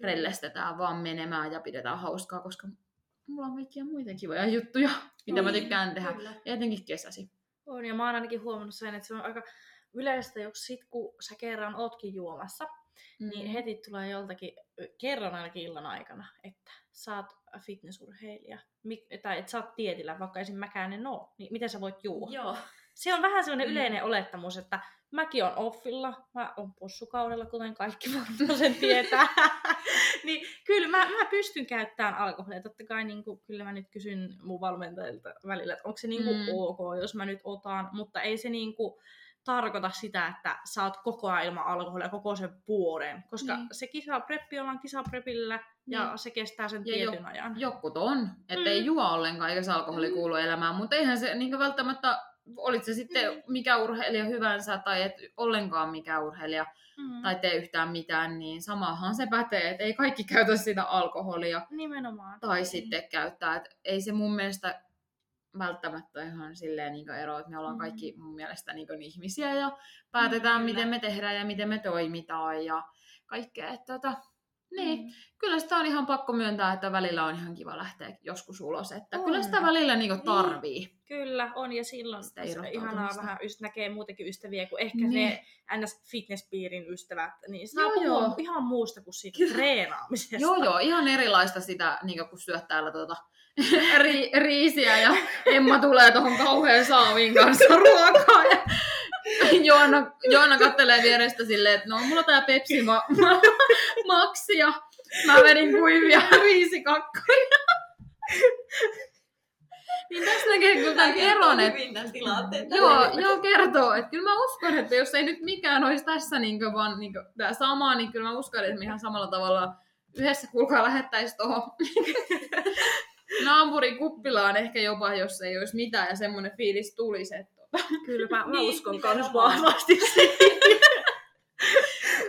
rellestetään vaan menemään ja pidetään hauskaa, koska mulla on kaikkia muita kivoja juttuja, <laughs> mitä mä Niin, tykkään tehdä. Kyllä. Ja etenkin kesäsi. On, ja mä oon ainakin huomannut sen, että se on aika yleistä, jos sit kun sä kerran ootkin juomassa, Mm. niin heti tulee joltakin, kerran ainakin illan aikana, että sä oot fitnessurheilija, Mik- tai että sä oot dietillä, vaikka esim. mäkään en oo, niin miten sä voit juua? Joo. Se on vähän sellainen Mm. yleinen olettamus, että mäkin on offilla, mä oon possukaudella, kuten kaikki varmaan sen tietää. <laughs> niin kyllä mä, mä pystyn käyttämään alkoholia. Totta kai niin kuin, kyllä mä nyt kysyn mun valmentajilta välillä, että onko se niin kuin Mm. ok, jos mä nyt otan, mutta ei se niin kuin, tarkoita sitä, että sä oot koko ajan ilman alkoholia koko sen vuoden, koska Niin. se kisa preppi ollaan kisaprepillä ja Niin. se kestää sen Ja tietyn ajan. Jokut on, että ei Mm. juo ollenkaan, eikä se alkoholi Mm. kuulu elämään, mutta eihän se niin välttämättä, olit se sitten Mm. mikä urheilija hyvänsä tai et ollenkaan mikä urheilija Mm. tai tee yhtään mitään, niin samahan se pätee, että ei kaikki käytä sitä alkoholia Nimenomaan. tai sitten käyttää, että ei se mun mielestä välttämättä ihan silleen niin ero, että me ollaan Mm. kaikki mun mielestä niin ihmisiä ja päätetään, Mm, miten me tehdään ja miten me toimitaan ja kaikkea. Että tota, niin, Mm. kyllä sitä on ihan pakko myöntää, että välillä on ihan kiva lähteä joskus ulos. Että On. kyllä sitä välillä niinku Niin. tarvii. Kyllä, on ja silloin Sitä ihanaa vähän just näkee muutenkin ystäviä kuin ehkä Niin. ne ns. fitnesspiirin ystävät, niin saa Joo, puhua joo. ihan muusta kuin siitä treenaamisesta. Joo, joo, ihan erilaista sitä, niin kun syöt täällä tota, <laughs> ri, riisiä ja Emma tulee tuohon kauhean saavin kanssa ruokaa ja <laughs> Joanna, Joanna kattelee vierestä silleen, että no mulla tää Pepsi ma- <laughs> ma- Maxi ja mä vedin kuivia <laughs> riisikakkoja. niin tästä näkee kyllä tämän eron, että. Joo, joo, kertoo. Että kyllä mä uskon, että jos ei nyt mikään olisi tässä niin vaan niin tämä sama, niin kyllä mä uskon, että me ihan samalla tavalla yhdessä kuulkaa lähettäisiin tuohon naapurin kuppilaan ehkä jopa, jos ei olisi mitään ja semmoinen fiilis tulisi. Että tota, Kyllä mä, mä Niin, uskon nimenomaan. vahvasti siihen.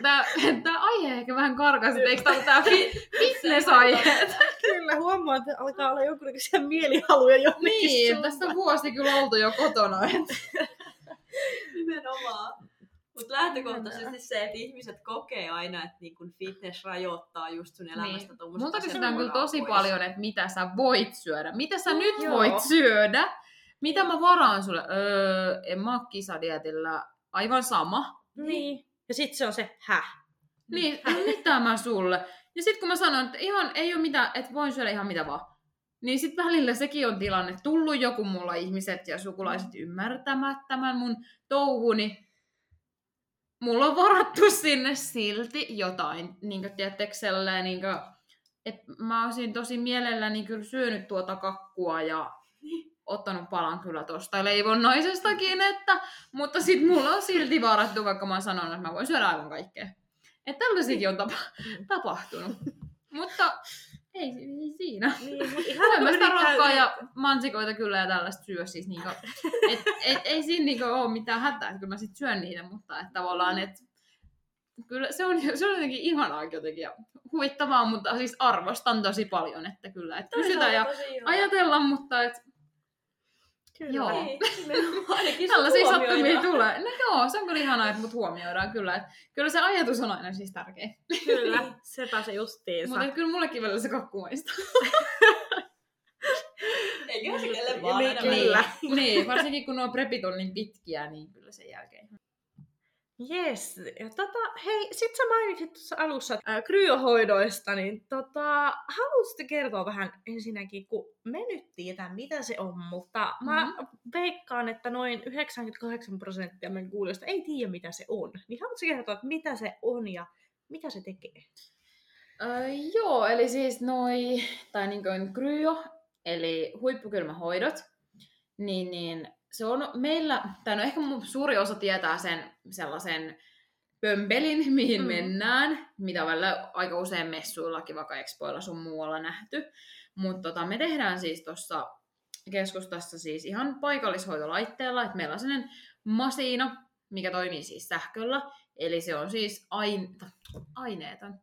tämä, tämä aihe ehkä vähän karkasi, eikö tämä tämä fi- fitness-aihe? Kyllä huomaa, että alkaa olla jonkunnäköisiä mielihaluja jonnekin Niin, suuntaan. tässä on vuosi kyllä oltu jo kotona. Nimenomaan. Mutta lähtökohtaisesti se, että ihmiset kokee aina, että niin kun fitness rajoittaa just sun elämästä Niin. tuommoista Multa kysytään kyllä tosi paljon, että mitä sä voit syödä. Mitä sä nyt Joo. voit syödä? Mitä mä varaan sulle? Öö, en mä oo kisadietillä. Aivan sama. Niin. Ja sitten se on se häh. Niin, mitä mä sulle? Ja sitten kun mä sanon, että ihan ei ole mitään, että voin syödä ihan mitä vaan. Niin sitten välillä sekin on tilanne. Tullut joku mulla ihmiset ja sukulaiset ymmärtämättömän mun touhuni. Mulla on varattu sinne silti jotain, niin kuin tiedättekö, sellainen, niin kuin, että mä olisin tosi mielelläni kyllä syönyt tuota kakkua ja ottanut palan kyllä tosta leivonnaisestakin, että, mutta sitten mulla on silti varattu, vaikka mä oon sanonut, että mä voin syödä aivan kaikkea. Että tällaisikin on tapa, tapahtunut. mutta ei, ei siinä. Niin, ihan yritän- rokkaa ja mansikoita kyllä ja tällaista syö siis niinku, et, et, ei siinä niinku ole mitään hätää, että kyllä mä sit syön niitä, mutta että tavallaan, et, kyllä se on, se on jotenkin ihanaa jotenkin ja huvittavaa, mutta siis arvostan tosi paljon, että kyllä, että kysytään ja Tosi ihanaa. ajatella, mutta et, Kyllä. Joo. Sut tällaisia sattumia tulee. No joo, se on kyllä ihanaa, että mut huomioidaan kyllä. Et, kyllä se ajatus on aina siis tärkeä. Kyllä, <laughs> sepä se justiinsa. Mutta kyllä mullekin välillä se kakku maistaa. <laughs> Eiköhän se kelle vaan Niin, aina kyllä. mene. niin, varsinkin kun nuo prepit on niin pitkiä, niin kyllä sen jälkeen. Yes. Ja tota, hei, sit sä mainitsit tuossa alussa äh, kryohoidoista, niin tota, haluaisitte kertoa vähän ensinnäkin, kun me nyt tiedetään, mitä se on, mutta mä Mhm. veikkaan, että noin 98 prosenttia meidän kuulijoista ei tiedä, mitä se on. Niin haluaisitko kertoa, että mitä se on ja mitä se tekee? Öö, joo, eli siis noi, tai niin kuin kryo, eli huippukylmähoidot, niin, niin se on meillä, tai no ehkä suuri osa tietää sen sellaisen pömpelin, <laughs> mihin mm. mennään, mitä välillä aika usein messuillakin, vaikka expoilla sun muualla nähty. Mutta tota, me tehdään siis tuossa keskustassa siis ihan paikallishoitolaitteella, että meillä on sellainen masiina, mikä toimii siis sähköllä, eli se on siis aine- aineeton,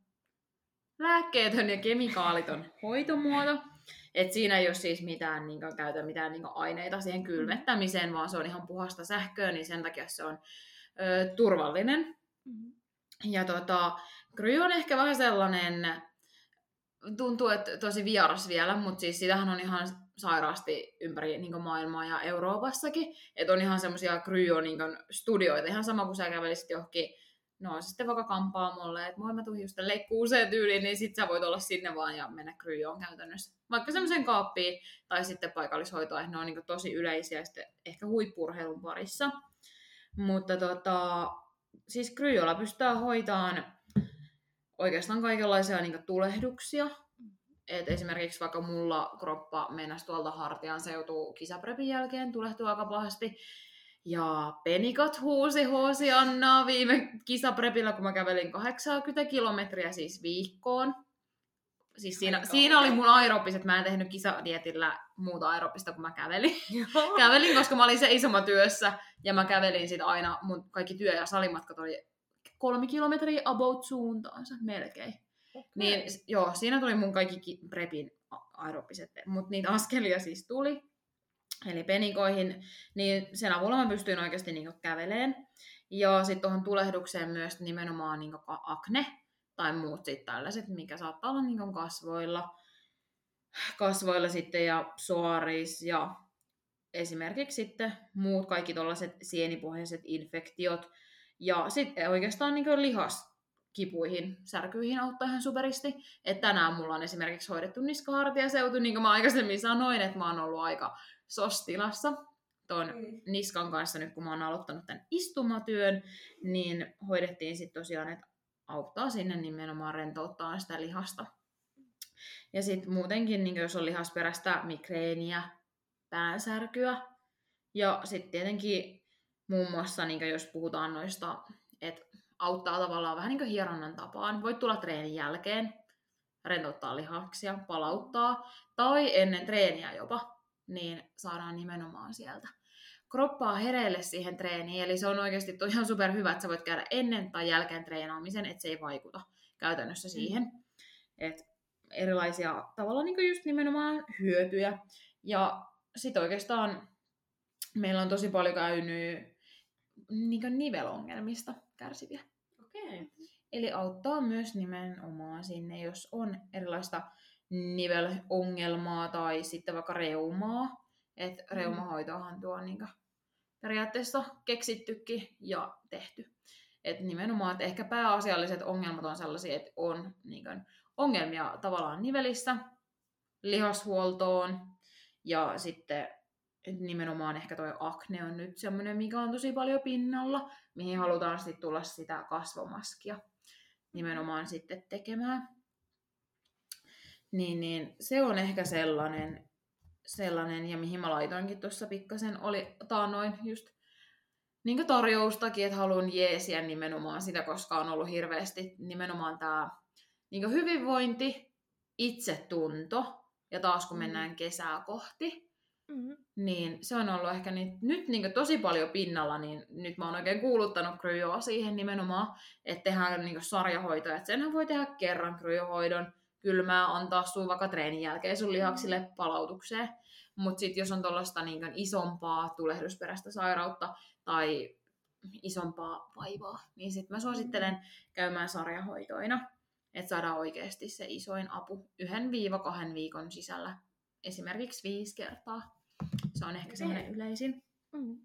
lääkkeetön ja kemikaaliton hoitomuoto. Et siinä ei ole siis mitään, niin kuin, käytä mitään niin kuin, aineita siihen kylmettämiseen, vaan se on ihan puhasta sähköä, niin sen takia se on ö, turvallinen. Ja tota, Kryo on ehkä vähän sellainen, tuntuu, että tosi vieras vielä, mutta siis sitähän on ihan sairaasti ympäri niin maailmaa ja Euroopassakin. Että on ihan semmoisia kryo niin studioita, ihan sama kuin sä kävelisit johonkin no sitten vaikka kampaamolle, että moi mä tuun just leikkuuseen tyyliin, niin sit sä voit olla sinne vaan ja mennä kryoon käytännössä. Vaikka semmoisen kaappiin tai sitten paikallishoitoa, että ne on niin tosi yleisiä sitten ehkä huippurheilun parissa. Mutta tota, siis kryolla pystytään hoitamaan oikeastaan kaikenlaisia niin tulehduksia. Et esimerkiksi vaikka mulla kroppa mennäisi tuolta hartian seutuu kisaprepin jälkeen, tulehtuu aika pahasti. Ja penikat huusi huosi Annaa viime kisaprepillä, kun mä kävelin 80 kilometriä siis viikkoon. Siis siinä, siinä oli mun aerobiset, mä en tehnyt kisadietillä muuta aerobista, kun mä kävelin. kävelin, koska mä olin se isomma työssä, ja mä kävelin sit aina, mun kaikki työ- ja salimatkat oli kolme kilometriä about suuntaansa, melkein. Okay. Niin joo, siinä tuli mun kaikki prepin aerobiset, mutta niitä askelia siis tuli eli penikoihin, niin sen avulla mä pystyin oikeasti niin käveleen. Ja sitten tuohon tulehdukseen myös nimenomaan niin akne tai muut sitten tällaiset, mikä saattaa olla niin kasvoilla, kasvoilla sitten ja suoris ja esimerkiksi sitten muut kaikki tuollaiset sienipohjaiset infektiot. Ja sitten oikeastaan niin lihas kipuihin, särkyihin auttaa ihan superisti. Että tänään mulla on esimerkiksi hoidettu niskahartiaseutu, niin kuin mä aikaisemmin sanoin, että mä oon ollut aika SOS-tilassa tuon mm. niskan kanssa nyt, kun mä oon aloittanut tämän istumatyön, niin hoidettiin sitten tosiaan, että auttaa sinne nimenomaan rentouttaa sitä lihasta. Ja sitten muutenkin, niin jos on lihasperäistä migreeniä, päänsärkyä, ja sitten tietenkin muun muassa, niin jos puhutaan noista, että auttaa tavallaan vähän niin kuin hieronnan tapaan. Voit tulla treenin jälkeen, rentouttaa lihaksia, palauttaa, tai ennen treeniä jopa niin saadaan nimenomaan sieltä kroppaa hereille siihen treeniin. Eli se on oikeasti ihan super hyvä, että sä voit käydä ennen tai jälkeen treenaamisen, että se ei vaikuta käytännössä mm. siihen. Mm. Et erilaisia tavallaan niin just nimenomaan hyötyjä. Ja sitten oikeastaan meillä on tosi paljon käynyt niin nivelongelmista kärsiviä. Okay. Eli auttaa myös nimenomaan sinne, jos on erilaista nivelongelmaa tai sitten vaikka reumaa. Että mm. reumahoitoahan tuo on niin periaatteessa keksittykin ja tehty. Et nimenomaan, että ehkä pääasialliset ongelmat on sellaisia, että on niin kuin, ongelmia tavallaan nivelissä, lihashuoltoon ja sitten nimenomaan ehkä toi akne on nyt semmoinen, mikä on tosi paljon pinnalla, mihin halutaan sitten tulla sitä kasvomaskia nimenomaan sitten tekemään. Niin, niin se on ehkä sellainen, sellainen, ja mihin mä laitoinkin tuossa pikkasen, oli taanoin just niin tarjoustakin, että haluan jeesiä nimenomaan sitä, koska on ollut hirveästi nimenomaan tämä niin hyvinvointi, itsetunto, ja taas kun mm. mennään kesää kohti, mm-hmm. niin se on ollut ehkä niin, nyt niin tosi paljon pinnalla, niin nyt mä oon oikein kuuluttanut kryoa siihen nimenomaan, että tehdään niin sarjahoitoja, että senhän voi tehdä kerran kryohoidon, kylmää antaa sun vaikka treenin jälkeen sun lihaksille palautukseen. Mutta sitten jos on tuollaista niin isompaa tulehdusperäistä sairautta tai isompaa vaivaa, niin sitten mä suosittelen käymään sarjahoitoina, että saadaan oikeasti se isoin apu yhden viiva kahden viikon sisällä, esimerkiksi viisi kertaa. Se on ehkä semmoinen yleisin. Mm.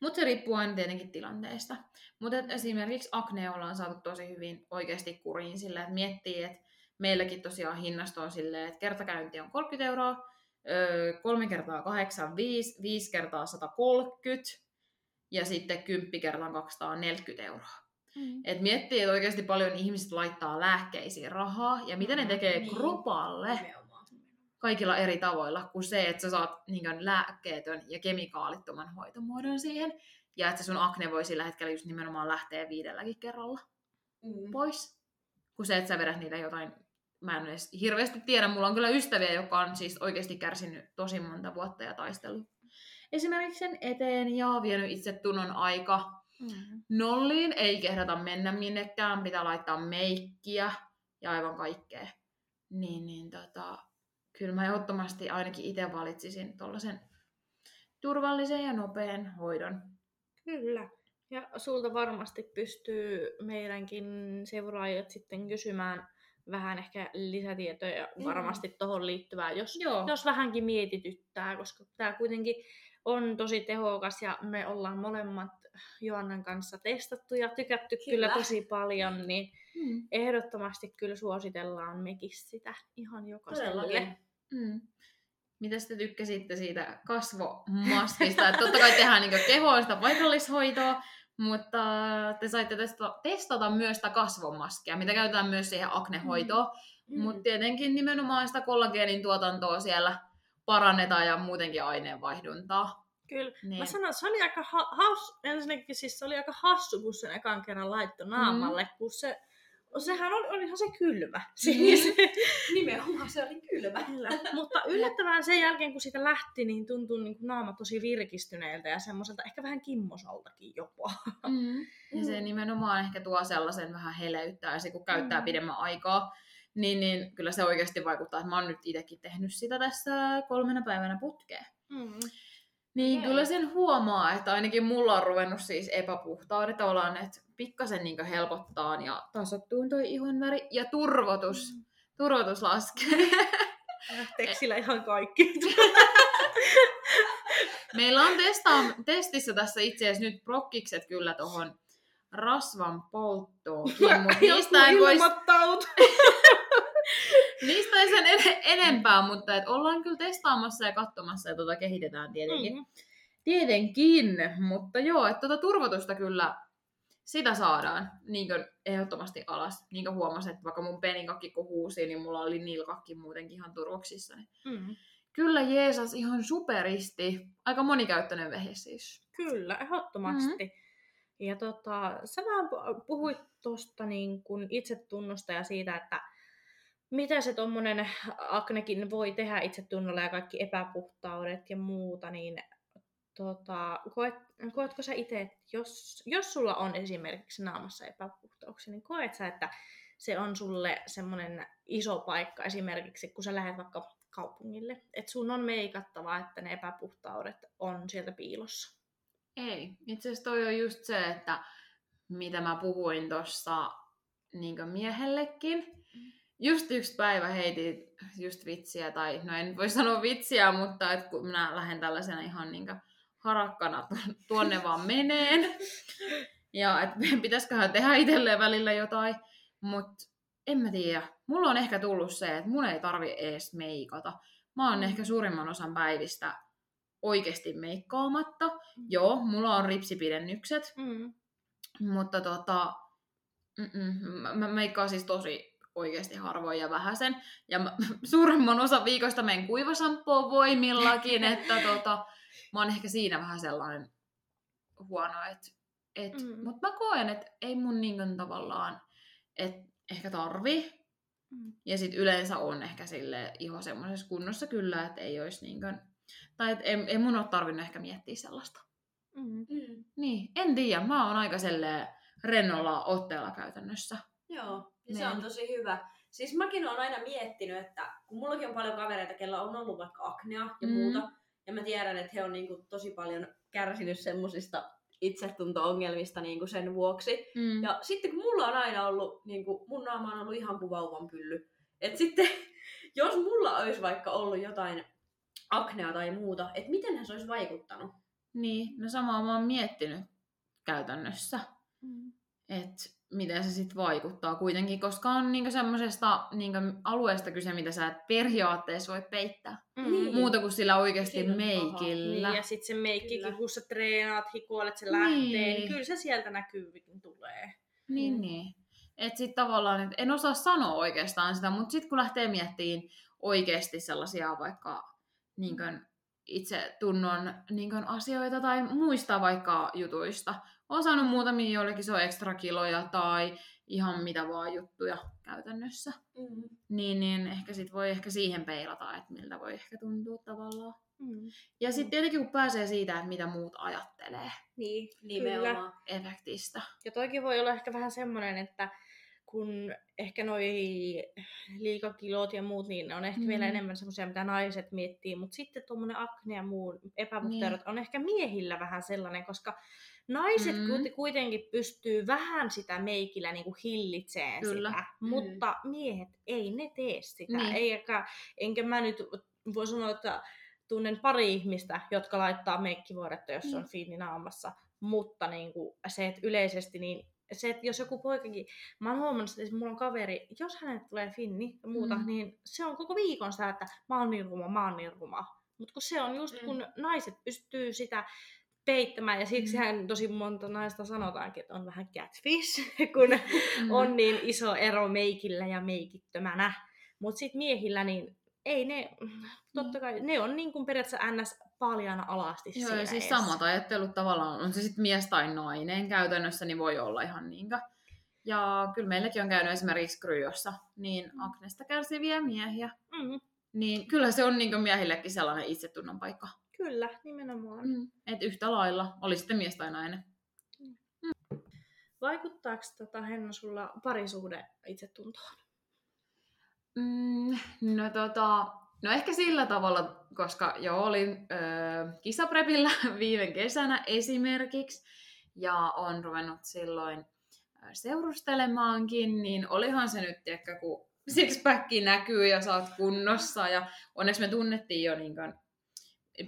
Mutta se riippuu aina tietenkin tilanteesta. Mutta esimerkiksi akne ollaan saatu tosi hyvin oikeasti kuriin sillä, että miettii, että meilläkin tosiaan hinnasta on silleen, että kertakäynti on 30 euroa, kolme kertaa 85, 5 kertaa 130 ja sitten 10 kertaa 240 euroa. Mm. Et miettii, että oikeasti paljon ihmiset laittaa lääkkeisiin rahaa ja mitä ne tekee niin. kropalle kaikilla eri tavoilla kuin se, että sä saat niin lääkkeetön ja kemikaalittoman hoitomuodon siihen ja että sun akne voi sillä hetkellä just nimenomaan lähteä viidelläkin kerralla mm. pois. Kuin se, että sä vedät niitä jotain mä en edes hirveästi tiedä. Mulla on kyllä ystäviä, joka on siis oikeasti kärsinyt tosi monta vuotta ja taistellut esimerkiksi sen eteen ja vienyt itse tunnon aika mm-hmm. nolliin. Ei kehdata mennä minnekään, pitää laittaa meikkiä ja aivan kaikkea. Niin, niin tota, kyllä mä ehdottomasti ainakin itse valitsisin tuollaisen turvallisen ja nopean hoidon. Kyllä. Ja sulta varmasti pystyy meidänkin seuraajat sitten kysymään vähän ehkä lisätietoja mm. varmasti tuohon liittyvää, jos, jos vähänkin mietityttää, koska tämä kuitenkin on tosi tehokas ja me ollaan molemmat Joannan kanssa testattu ja tykätty kyllä, Kyllä. tosi paljon, niin Mm. ehdottomasti kyllä suositellaan mekin sitä ihan jokaiselle. Mm. Mitä te tykkäsitte siitä kasvomaskista? Et totta kai tehdään niin kehoon sitä paikallishoitoa, mutta te saitte testata, testata myös sitä kasvomaskia, mitä käytetään myös siihen aknehoitoon. Mm. Mutta tietenkin nimenomaan sitä kollageenin tuotantoa siellä parannetaan ja muutenkin aineenvaihduntaa. Kyllä. Niin. Mä sanon, se oli aika ha- haus, ensinnäkin siis se oli aika hassu, kun sen ekan kerran laittoi naamalle, mm. kun se, sehän oli, olihan se kylmä. Siis, Nimenomaan se oli kylmä. Kyllä. Mutta yllättävän sen jälkeen, kun siitä lähti, niin tuntui niin kuin naama tosi virkistyneeltä ja semmoiselta ehkä vähän kimmosaltakin jopa. Mm. Ja se nimenomaan ehkä tuo sellaisen vähän heleyttää, ja se kun käyttää Mm. pidemmän aikaa, niin, niin kyllä se oikeasti vaikuttaa, että mä oon nyt itsekin tehnyt sitä tässä kolmena päivänä putkeen. Mm. Niin Okei. kyllä sen huomaa, että ainakin mulla on ruvennut siis epäpuhtaudet tavallaan, että pikkasen niin helpottaa ja tasoittuu toi ihon väri ja turvotus. Mm. Turvotus laskee. Lähteekö sillä ihan kaikki? <laughs> Meillä on testa- testissä tässä itse asiassa nyt prokkikset kyllä tuohon rasvan polttoonkin, <laughs> mutta niistä ei, vois, ilmoittaut. <laughs> niistä ei sen en- enempää, mutta et ollaan kyllä testaamassa ja katsomassa ja tota kehitetään tietenkin. Mm. Tietenkin, mutta joo, että tuota turvotusta kyllä, sitä saadaan niin ehdottomasti alas. Niin kuin huomasin, että vaikka mun peninkakki kun huusi, niin mulla oli nilkakki muutenkin ihan turvoksissa. Niin Mm. kyllä Jeesus ihan superisti. Aika monikäyttöinen vehje siis. Kyllä, ehdottomasti. Ja tota, sä vähän pu- puhuit tuosta niin kun itsetunnosta ja siitä, että mitä se tommonen aknekin voi tehdä itsetunnolla ja kaikki epäpuhtaudet ja muuta, niin tota, koet, koetko sä itse, että jos, jos sulla on esimerkiksi naamassa epäpuhtauksia, niin koet sä, että se on sulle semmoinen iso paikka esimerkiksi, kun sä lähdet vaikka kaupungille, että sun on meikattava, että ne epäpuhtaudet on sieltä piilossa. Ei. Itse asiassa toi on just se, että mitä mä puhuin tuossa niin miehellekin. Just yksi päivä heitin just vitsiä, tai no en voi sanoa vitsiä, mutta et kun minä lähden tällaisena ihan niin harakkana tu- tuonne vaan meneen. Ja että pitäisiköhän tehdä itselleen välillä jotain. Mutta en mä tiedä. Mulla on ehkä tullut se, että mun ei tarvi edes meikata. Mä oon ehkä suurimman osan päivistä oikeasti meikkaamatta. Joo, mulla on ripsipidennykset, Mm. mutta tota, mä meikkaan siis tosi oikeasti harvoin ja vähäsen. Ja mä, <laughs> suurimman osan viikosta menen kuivasampoon voimillakin, <laughs> että tota, mä oon ehkä siinä vähän sellainen huono, että et, Mm. mutta mä koen, että ei mun niin tavallaan, että ehkä tarvi. Mm. Ja sit yleensä on ehkä sille iho semmoisessa kunnossa kyllä, että ei olisi niin kuin, tai et ei, ei mun ole tarvinnut ehkä miettiä sellaista. Mm. Mm. Niin, en tiedä. Mä oon aika silleen rennolla otteella käytännössä. Joo, ja se Niin. on tosi hyvä. Siis mäkin olen aina miettinyt, että kun mullakin on paljon kavereita, kella on ollut vaikka aknea ja Mm. muuta, ja mä tiedän, että he on niinku tosi paljon kärsinyt semmosista itsetunto-ongelmista niinku sen vuoksi. Mm. Ja sitten kun mulla on aina ollut, niinku, mun naama on ollut ihan kuin vauvan pylly. Et sitten, <laughs> jos mulla olisi vaikka ollut jotain aknea tai muuta, että miten se olisi vaikuttanut? Niin, no samaa mä oon miettinyt käytännössä, Mm. että miten se sitten vaikuttaa kuitenkin, koska on niinku semmoisesta niinku alueesta kyse, mitä sä et periaatteessa voi peittää. Mm. Niin. Muuta kuin sillä oikeasti Siinä on paha. meikillä. Niin, ja sitten se meikkikin, Kyllä. kun sä treenaat, hikuolet, se lähtee, niin. Niin. kyllä se sieltä näkyvikin tulee. Niin, Mm. niin. Että sitten tavallaan, että en osaa sanoa oikeastaan sitä, mutta sitten kun lähtee miettimään oikeasti sellaisia vaikka niin itse tunnon niin asioita tai muista vaikka jutuista. Olen saanut muutamia joillekin se on ekstra kiloja tai ihan mitä vaan juttuja käytännössä. Mm. Niin, niin ehkä sit voi ehkä siihen peilata, että miltä voi ehkä tuntua tavallaan. Mm. Ja sitten tietenkin kun pääsee siitä, että mitä muut ajattelee Niin, kyllä. Nimenomaan. efektistä. Ja toikin voi olla ehkä vähän semmoinen, että kun ehkä noi liikakilot ja muut, niin ne on ehkä mm. vielä Mm. enemmän semmoisia, mitä naiset miettii. Mutta sitten tuommoinen akne ja muu epäpuhteudet niin. on ehkä miehillä vähän sellainen, koska naiset Mm. mm. kuitenkin pystyy vähän sitä meikillä niinku hillitseen Kyllä. sitä, Mm. mutta miehet ei ne tee sitä. Niin. Eikä, enkä mä nyt voi sanoa, että tunnen pari ihmistä, jotka laittaa meikkivuodetta, jos se on fiini naamassa. Mutta niin kuin, se, että yleisesti niin se, että jos joku poikakin, mä oon huomannut, että mulla on kaveri, jos hänet tulee finni ja muuta, Mm. niin se on koko viikon sitä, että mä oon niin ruma, mä oon niin ruma. Mutta kun se on just, Mm. kun naiset pystyy sitä peittämään, ja siksi Mm. hän tosi monta naista sanotaankin, että on vähän catfish, <laughs> kun Mm. on niin iso ero meikillä ja meikittömänä. Mutta sitten miehillä, niin ei ne, totta kai, ne on niin kuin periaatteessa ns. paljana alasti Joo, ja siis edessä. samat ajattelut tavallaan, on se sitten mies tai nainen käytännössä, niin voi olla ihan niinkö. Ja kyllä meilläkin on käynyt esimerkiksi Kryossa, niin Agnesta kärsiviä miehiä. Mm, Niin kyllä se on niinkö miehillekin sellainen itsetunnon paikka. Kyllä, nimenomaan. Mm. Et yhtä lailla, oli sitten mies tai nainen. Vaikuttaako tota, Henna sulla parisuhde itsetuntoon? Mm, no tota, no ehkä sillä tavalla, koska jo olin öö, kisaprepillä <laughs> viime kesänä esimerkiksi, ja on ruvennut silloin seurustelemaankin, niin olihan se nyt, tiedätkö, kun <laughs> sixpacki näkyy ja sä oot kunnossa, ja onneksi me tunnettiin jo niin kuin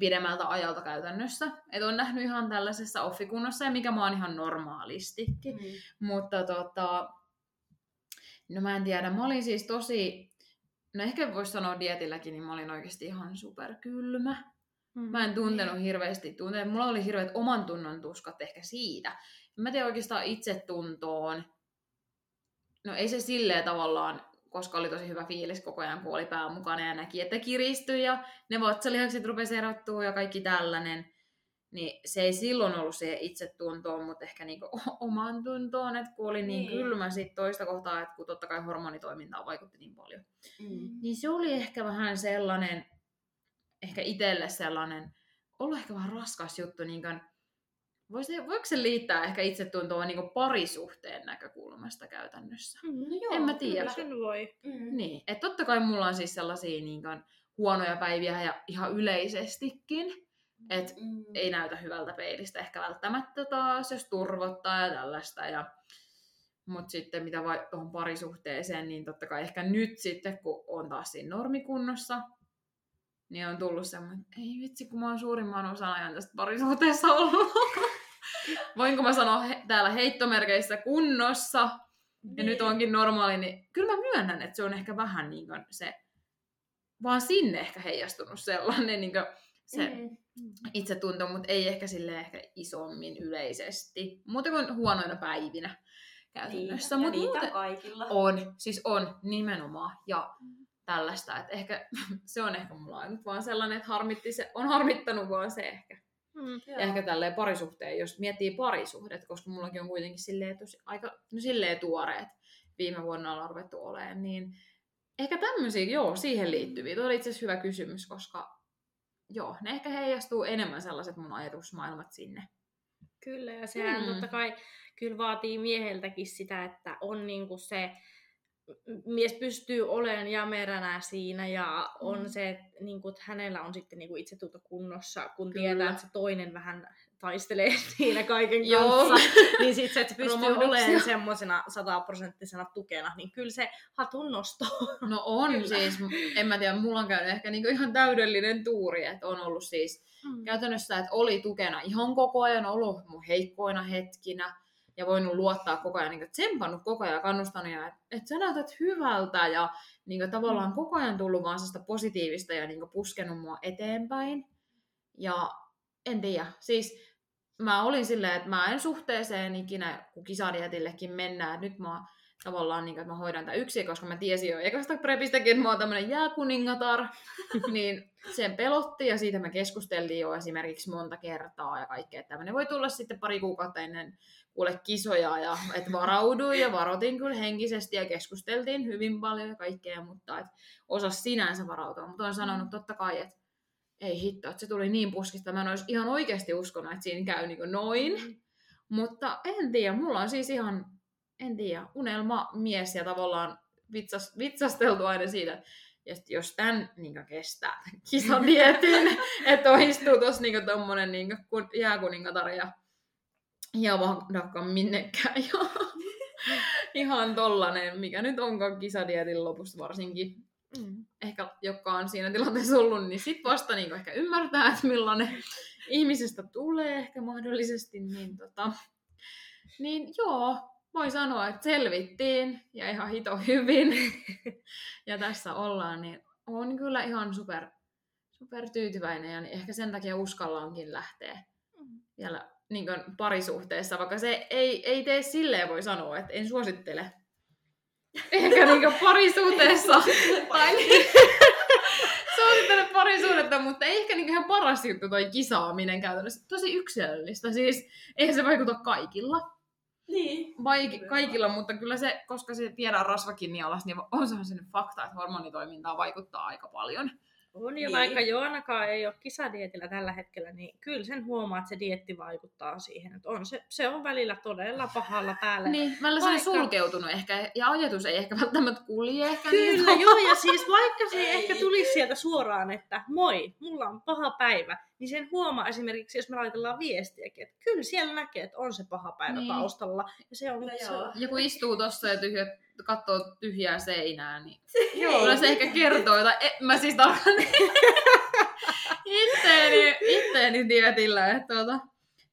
pidemmältä ajalta käytännössä, että on nähnyt ihan tällaisessa offikunnossa, ja mikä mä oon ihan normaalistikin. Mm. Mutta tota, no mä en tiedä, mä olin siis tosi, no ehkä voisi sanoa dietilläkin, niin mä olin oikeasti ihan superkylmä. Mm. Mä en tuntenut hirveästi tunteita. Mulla oli hirveät oman tunnon tuskat ehkä siitä. Mä tein oikeastaan itsetuntoon. No ei se silleen tavallaan, koska oli tosi hyvä fiilis koko ajan, kun oli pää mukana ja näki, että kiristyi ja ne vatsalihakset rupesi erottua ja kaikki tällainen. Niin se ei silloin ollut siihen itsetuntoon, mutta ehkä niinku oman tuntoon, että kun oli niin, Niin. kylmä sit toista kohtaa, että kun totta kai hormonitoimintaan vaikutti niin paljon. Mm. Niin se oli ehkä vähän sellainen, ehkä itselle sellainen, ollut ehkä vähän raskas juttu, niin kuin, voisi, voiko se liittää ehkä itsetuntoa niin parisuhteen näkökulmasta käytännössä? Mm. No joo, En mä tiedä. Kyllä sen voi. Mm. Niin, että totta kai mulla on siis sellaisia niin kuin, huonoja päiviä ja ihan yleisestikin, että Mm. ei näytä hyvältä peilistä ehkä välttämättä taas, jos turvottaa ja tällaista. Ja... Mutta sitten mitä vai tuohon parisuhteeseen, niin totta kai ehkä nyt sitten, kun on taas siinä normikunnossa, niin on tullut semmoinen, että ei vitsi, kun mä oon suurimman osan ajan tästä parisuhteessa ollut. <laughs> Voinko mä sanoa he, täällä heittomerkeissä kunnossa, ja Niin. nyt onkin normaali, niin kyllä mä myönnän, että se on ehkä vähän niin kuin se, vaan sinne ehkä heijastunut sellainen niin kuin se Mm. itsetunto, mutta ei ehkä sille ehkä isommin yleisesti. Muuten kuin huonoina päivinä käytännössä. Niin, ja Mut niitä kaikilla. on, siis on nimenomaan. Ja tällaista, että ehkä <laughs> se on ehkä mulla ainut vaan sellainen, että harmitti se, on harmittanut vaan se ehkä. Mm. Joo. Ehkä tälleen parisuhteen, jos miettii parisuhdet, koska mullakin on kuitenkin silleen, tosi, aika, no silleen tuoreet viime vuonna ollaan ruvettu olemaan, niin ehkä tämmöisiä, joo, siihen liittyviä. Tuo oli itse asiassa hyvä kysymys, koska joo, ne ehkä heijastuu enemmän sellaiset mun ajatusmaailmat sinne. Kyllä, ja sehän Mm. totta kai kyllä vaatii mieheltäkin sitä, että on niinku se, mies pystyy olemaan jämeränä siinä ja on Mm. se, että niinku, että hänellä on sitten niinku itsetunto kunnossa, kun Kyllä. tietää, että se toinen vähän taistelee <laughs> siinä kaiken kanssa, niin sitten se, että se <laughs> pystyy olemaan semmoisena sataprosenttisena tukena, niin kyllä se hatun nosto. No on Kyllä. siis, en mä tiedä, mulla on käynyt ehkä niinku ihan täydellinen tuuri, että on ollut siis Mm. käytännössä, että oli tukena ihan koko ajan, ollut mun heikkoina hetkinä ja voinut luottaa koko ajan, niin tsempannut koko ajan ja kannustanut, ja että et sä näytät hyvältä ja niin tavallaan Mm. koko ajan tullut vaan sitä positiivista ja niin puskenut mua eteenpäin. Ja en tiedä, siis mä olin silleen, että mä en suhteeseen ikinä, kun kisadietillekin mennään, että nyt mä tavallaan, niin, että mä hoidan tätä yksin, koska mä tiesin jo ekasta prepistäkin, että mä oon tämmönen jääkuningatar, <laughs> niin sen pelotti ja siitä me keskusteltiin jo esimerkiksi monta kertaa ja kaikkea. Tämmöinen voi tulla sitten pari kuukautta ennen kuule kisoja ja että varauduin ja varoitin kyllä henkisesti ja keskusteltiin hyvin paljon ja kaikkea, mutta et osas sinänsä varautua. Mutta on sanonut totta kai, että ei hitto, että se tuli niin puskista, mä en olisi ihan oikeasti uskonut, että siinä käy niin noin. Mutta en tiedä, mulla on siis ihan, en tiedä, unelma mies ja tavallaan vitsas, vitsasteltu aina siitä, että jos tämän niin kestää tämän kisadietin, <laughs> että istuu tuossa niin tommonen niin kun jääkuningatar ja, ja vahdakaan minnekään. <laughs> Ja ihan tollanen, mikä nyt onkaan kisadietin lopussa varsinkin. Mm. ehkä jotka on siinä tilanteessa ollut, niin sit vasta niin ehkä ymmärtää, että millainen ihmisestä tulee ehkä mahdollisesti. Niin, tota, niin joo, voi sanoa, että selvittiin ja ihan hito hyvin. ja tässä ollaan, niin on kyllä ihan super, super tyytyväinen ja niin ehkä sen takia uskallaankin lähteä Mm. vielä niin kuin parisuhteessa, vaikka se ei, ei tee silleen voi sanoa, että en suosittele. Ehkä niin kuin parisuhteessa. <laughs> tai niin, suosittele parisuudetta, mutta ei ehkä niin ihan paras juttu toi kisaaminen käytännössä. Tosi yksilöllistä, siis eihän se vaikuta kaikilla. Niin. Vaik- kaikilla, mutta kyllä se, koska se viedään rasvakin niin alas, niin on se sen fakta, että hormonitoimintaa vaikuttaa aika paljon. On ja Niin. vaikka Joanakaan ei ole kisadietillä tällä hetkellä, niin kyllä sen huomaa, että se dietti vaikuttaa siihen. Että on se, se on välillä todella pahalla päällä. Niin, välillä se on Vaikka- sulkeutunut ehkä, ja ajatus ei ehkä välttämättä kulje ehkä niin Kyllä, joo, ja siis vaikka se ei ehkä tulisi sieltä suoraan, että moi, mulla on paha päivä, niin sen huomaa esimerkiksi, jos me laitellaan viestiäkin, että kyllä siellä näkee, että on se paha päivä Niin. taustalla. Ja se on, No se on Joku istuu tossa ja tyhjä, katsoo tyhjää seinää, niin <laughs> Joo. kyllä se ehkä kertoo, että e, mä siis tarkoitan <laughs> itteeni, itteeni dietillä, että tuota,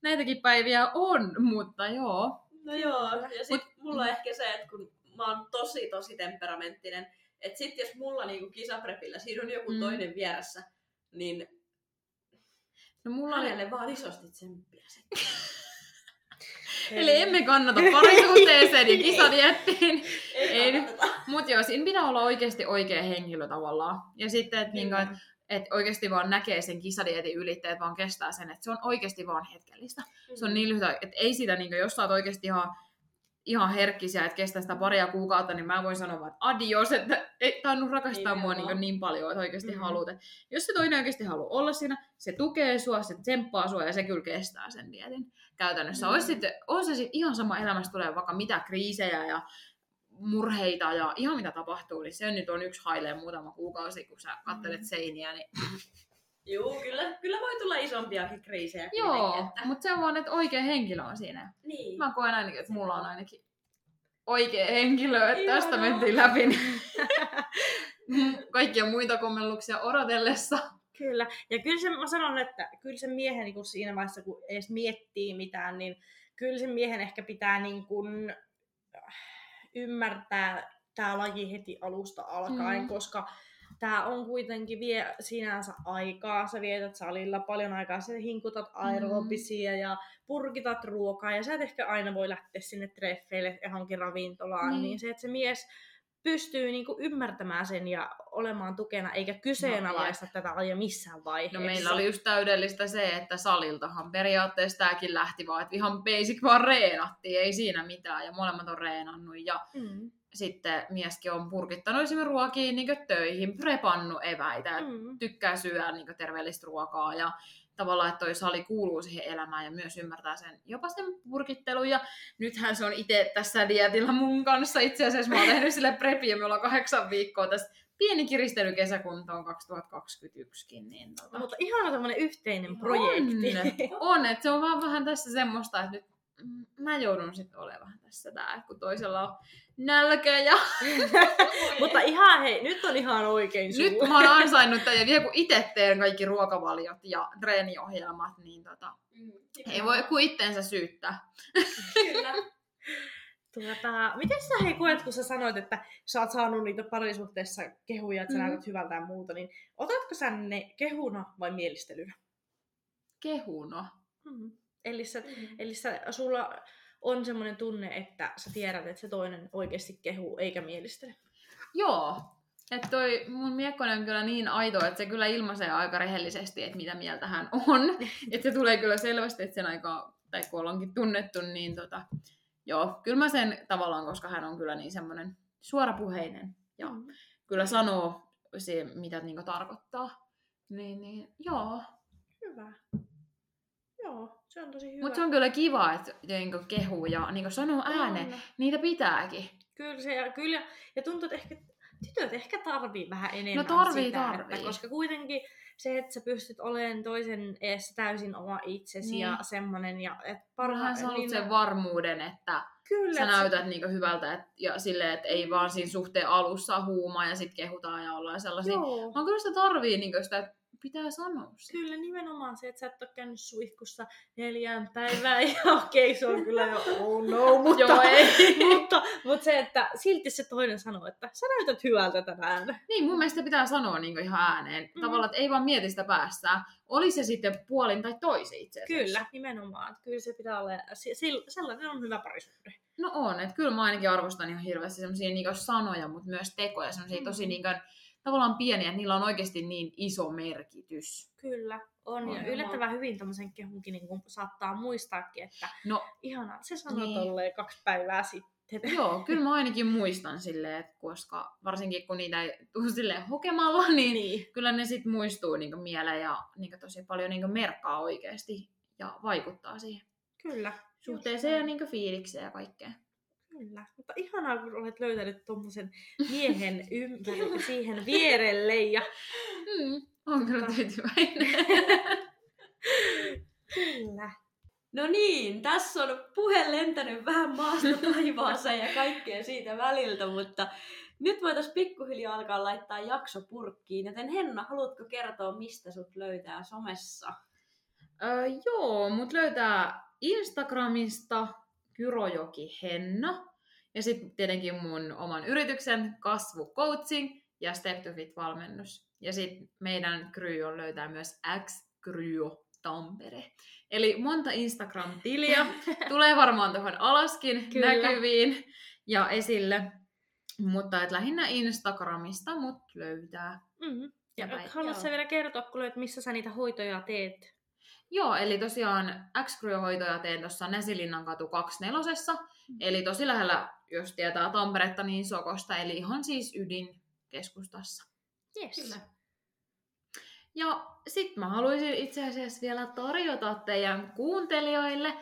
näitäkin päiviä on, mutta joo. No joo, ja sit mulla on ehkä se, että kun mä oon tosi tosi temperamenttinen, että sit jos mulla niinku kisaprepillä siinä on joku Mm. toinen vieressä, niin No mulla oli... hänelle vaan isosti tsemppiä sitten. <laughs> Eli emme kannata parisuhteeseen ja <laughs> kisadiettiin. Ei kannata. Mutta joo, siinä pitää olla oikeasti oikea henkilö tavallaan. Ja sitten, että niinku, et, et oikeasti vaan näkee sen kisadietin ylitteet, vaan kestää sen, että se on oikeasti vaan hetkellistä. Se on niin lyhyt, että ei sitä, niinku, jos sä oot oikeasti ihan, ihan herkkisiä, että kestää sitä paria kuukautta, niin mä voin sanoa vaan, että adios, että ei tainnut rakastaa mua Nimenomaan. niin, niin paljon, että oikeasti Mm. mm. haluat. Et Jos se toinen oikeasti haluaa olla siinä, se tukee sua, se tsemppaa sua ja se kyllä kestää sen dietin käytännössä. Mm. Mm. Olisi sitten, on se sitten ihan sama elämässä tulee vaikka mitä kriisejä ja murheita ja ihan mitä tapahtuu, niin se nyt on yksi hailee muutama kuukausi, kun sä kattelet Mm. seiniä, niin Joo, kyllä, kyllä voi tulla isompiakin kriisejä. joo, mutta se on vaan, että oikea henkilö on siinä. Niin. Mä koen ainakin, että mulla on ainakin oikea henkilö, että Ihanaa. tästä mentiin läpi. <laughs> Kaikkia muita kommelluksia odotellessa. Kyllä. Ja kyllä se, mä sanon, että kyllä sen miehen niin kun siinä vaiheessa, kun edes miettii mitään, niin kyllä sen miehen ehkä pitää niin kuin ymmärtää tämä laji heti alusta alkaen, Mm. koska tämä on kuitenkin vie sinänsä aikaa. Sä vietät salilla paljon aikaa, sä hinkutat aerobisia ja purkitat ruokaa ja sä et ehkä aina voi lähteä sinne treffeille johonkin ravintolaan. Niin. Niin se, että se mies pystyy niinku ymmärtämään sen ja olemaan tukena, eikä kyseenalaista tätä lajia missään vaiheessa. No meillä oli just täydellistä se, että saliltahan periaatteessa tämäkin lähti vaan, että ihan basic vaan reenattiin, ei siinä mitään, ja molemmat on reenannut, ja Mm. Sitten mieskin on purkittanut esimerkiksi ruokiin niin töihin, prepannut eväitä, mm. Tykkää syödä niin terveellistä ruokaa, ja tavallaan, että toi sali kuuluu siihen elämään ja myös ymmärtää sen, jopa sen purkittelun. Ja nythän se on itse tässä dietillä mun kanssa. Itse asiassa mä oon tehnyt sille prepiä, me ollaan kahdeksan viikkoa tässä pieni kiristely kesäkuntoon 2021kin. Niin tota, Mutta ihana tämmönen yhteinen projekti. On, on että se on vaan vähän tässä semmoista, että nyt mä joudun sitten olemaan tässä tää, kun toisella on nälkä ja <laughs> Mutta ihan hei, nyt on ihan oikein nyt sulla. mä oon ansainnut tämän ja vielä kun itse teen kaikki ruokavaliot ja treeniohjelmat, niin tota, Mm, ei voi kuin itteensä syyttää. Kyllä. Tuota, miten sä hei koet, kun sä sanoit, että sä oot saanut niitä parisuhteessa kehuja, että sä Mhm. näytät hyvältä ja muuta, niin otatko sä ne kehuna vai mielistelynä? Kehuno. Mm. Eli, sä, eli sä, sulla on semmoinen tunne, että sä tiedät, että se toinen oikeasti kehuu eikä mielistele. Joo. Että toi mun miekkonen on kyllä niin aito, että se kyllä ilmaisee aika rehellisesti, että mitä mieltä hän on. <laughs> että se tulee kyllä selvästi, että sen aikaa, tai kun ollaankin tunnettu, niin tota, joo, kyllä mä sen tavallaan, koska hän on kyllä niin semmoinen suorapuheinen ja Mm. kyllä sanoo se, mitä niinku tarkoittaa. Niin, niin joo. Hyvä. Joo, se on tosi hyvä. Mutta se on kyllä kiva, että niinku kehuu ja niinku sanoo ääneen. On. Niitä pitääkin. Kyllä se, ja, kyllä, ja tuntuu, että ehkä tytöt ehkä tarvii vähän enemmän tarvii, sitä, tarvii. Että, koska kuitenkin se, että sä pystyt olemaan toisen eessä täysin oma itsesi Niin. ja semmonen, ja et Parhaan sä haluat sen varmuuden, että kyllä, sä näytät niinku hyvältä et, ja silleen, että ei vaan siinä suhteen alussa huumaa ja sit kehutaan ja ollaan sellaisia. Joo. Vaan kyllä sitä tarvii niinku sitä, että pitää sanoa se. Kyllä nimenomaan se, että sä et ole käynyt suihkussa neljään päivään <laughs> ja okei, okay, se on kyllä jo <laughs> oh no, mutta, Joo, ei. <laughs> mutta, mutta se, että silti se toinen sanoo, että sä näytät hyvältä tänään. Niin, mun mielestä pitää sanoa niinku ihan ääneen. Mm. Tavallaan, että ei vaan mieti sitä päässään. Oli se sitten puolin tai toisin itse asiassa. Kyllä, nimenomaan. Kyllä se pitää olla, sellainen on hyvä parisuhde. No on, että kyllä mä ainakin arvostan ihan hirveästi semmoisia niinku sanoja, mutta myös tekoja, semmoisia Mm. tosi niinku, tavallaan pieniä, että niillä on oikeasti niin iso merkitys. Kyllä, on. On. Ja yllättävän hyvin tämmöisen kehunkin niin saattaa muistaakin, että No ihanaa, se sanoi Niin. niin. tolleen kaksi päivää sitten. <laughs> joo, kyllä mä ainakin muistan silleen, että koska varsinkin kun niitä ei tule silleen hokemalla, <laughs> niin, Niin. kyllä ne sit muistuu niinku mieleen ja niinku tosi paljon niinku merkkaa oikeasti ja vaikuttaa siihen Kyllä. suhteeseen ja niinku fiilikseen ja kaikkeen. Kyllä. Mutta ihanaa, kun olet löytänyt tuommoisen <laughs> miehen ympäri siihen vierelle. Ja... <laughs> Mm, on kyllä Mutta- tyytyväinen. <laughs> Kyllä. No niin, tässä on puhe lentänyt vähän maasta taivaaseen ja kaikkea siitä väliltä, mutta nyt voitaisiin pikkuhiljaa alkaa laittaa jakso purkkiin. Joten Henna, haluatko kertoa, mistä sut löytää somessa? Öö, joo, mut löytää Instagramista Kyrojoki Henna. Ja sitten tietenkin mun oman yrityksen Kasvu Coaching ja Step to Fit valmennus. Ja sitten meidän kryo löytää myös X Kryo Tampere. Eli monta Instagram-tiliä. <laughs> Tulee varmaan tuohon alaskin Kyllä. näkyviin ja esille. Mutta et lähinnä Instagramista mut löytää. Mm-hmm. Ja Ja haluatko sä vielä kertoa, kuule, että missä sä niitä hoitoja teet? Joo, eli tosiaan x hoitoja teen tuossa Näsilinnan katu 24. Eli tosi lähellä, jos tietää Tamperetta, niin Sokosta, eli ihan siis ydinkeskustassa. Yes. Kyllä. Ja sit mä haluaisin itse asiassa vielä tarjota teidän kuuntelijoille,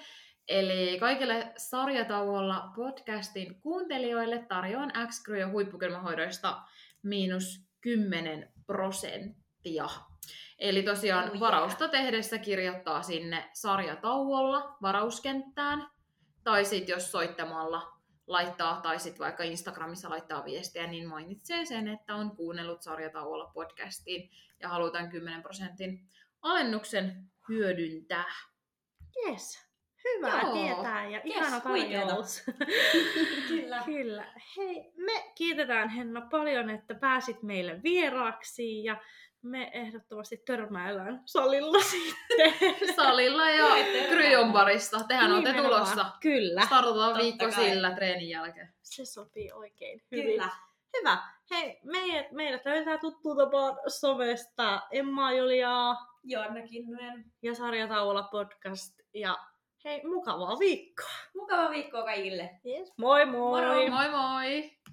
eli kaikille sarjatauolla podcastin kuuntelijoille tarjoan x huippukylmähoidoista miinus 10 prosenttia. Eli tosiaan yeah. varausta tehdessä kirjoittaa sinne sarjatauolla varauskenttään, tai sitten jos soittamalla laittaa, tai sitten vaikka Instagramissa laittaa viestiä, niin mainitsee sen, että on kuunnellut sarjatauolla podcastiin ja halutaan 10 prosentin alennuksen hyödyntää. Yes. Hyvä Joo. tietää ja Yes, ihana tarjous. <laughs> Kyllä. Kyllä. Hei, me kiitetään Henna paljon, että pääsit meille vieraaksi ja me ehdottomasti törmäillään salilla <laughs> sitten. Salilla ja. Kryon parissa. Tehän olette tulossa. Kyllä. Startataan viikko kai. sillä treenin jälkeen. Se sopii oikein hyvin. Kyllä. Hyvä. Hei, meidät, meidät löytää tuttuun tapaan somesta Emma Juliaa Joanna Kinnunen. ja Sarjatauolla podcast. Ja hei, mukavaa viikkoa. Mukava viikkoa kaikille. Yes. Moi moi! Moro. Moi moi!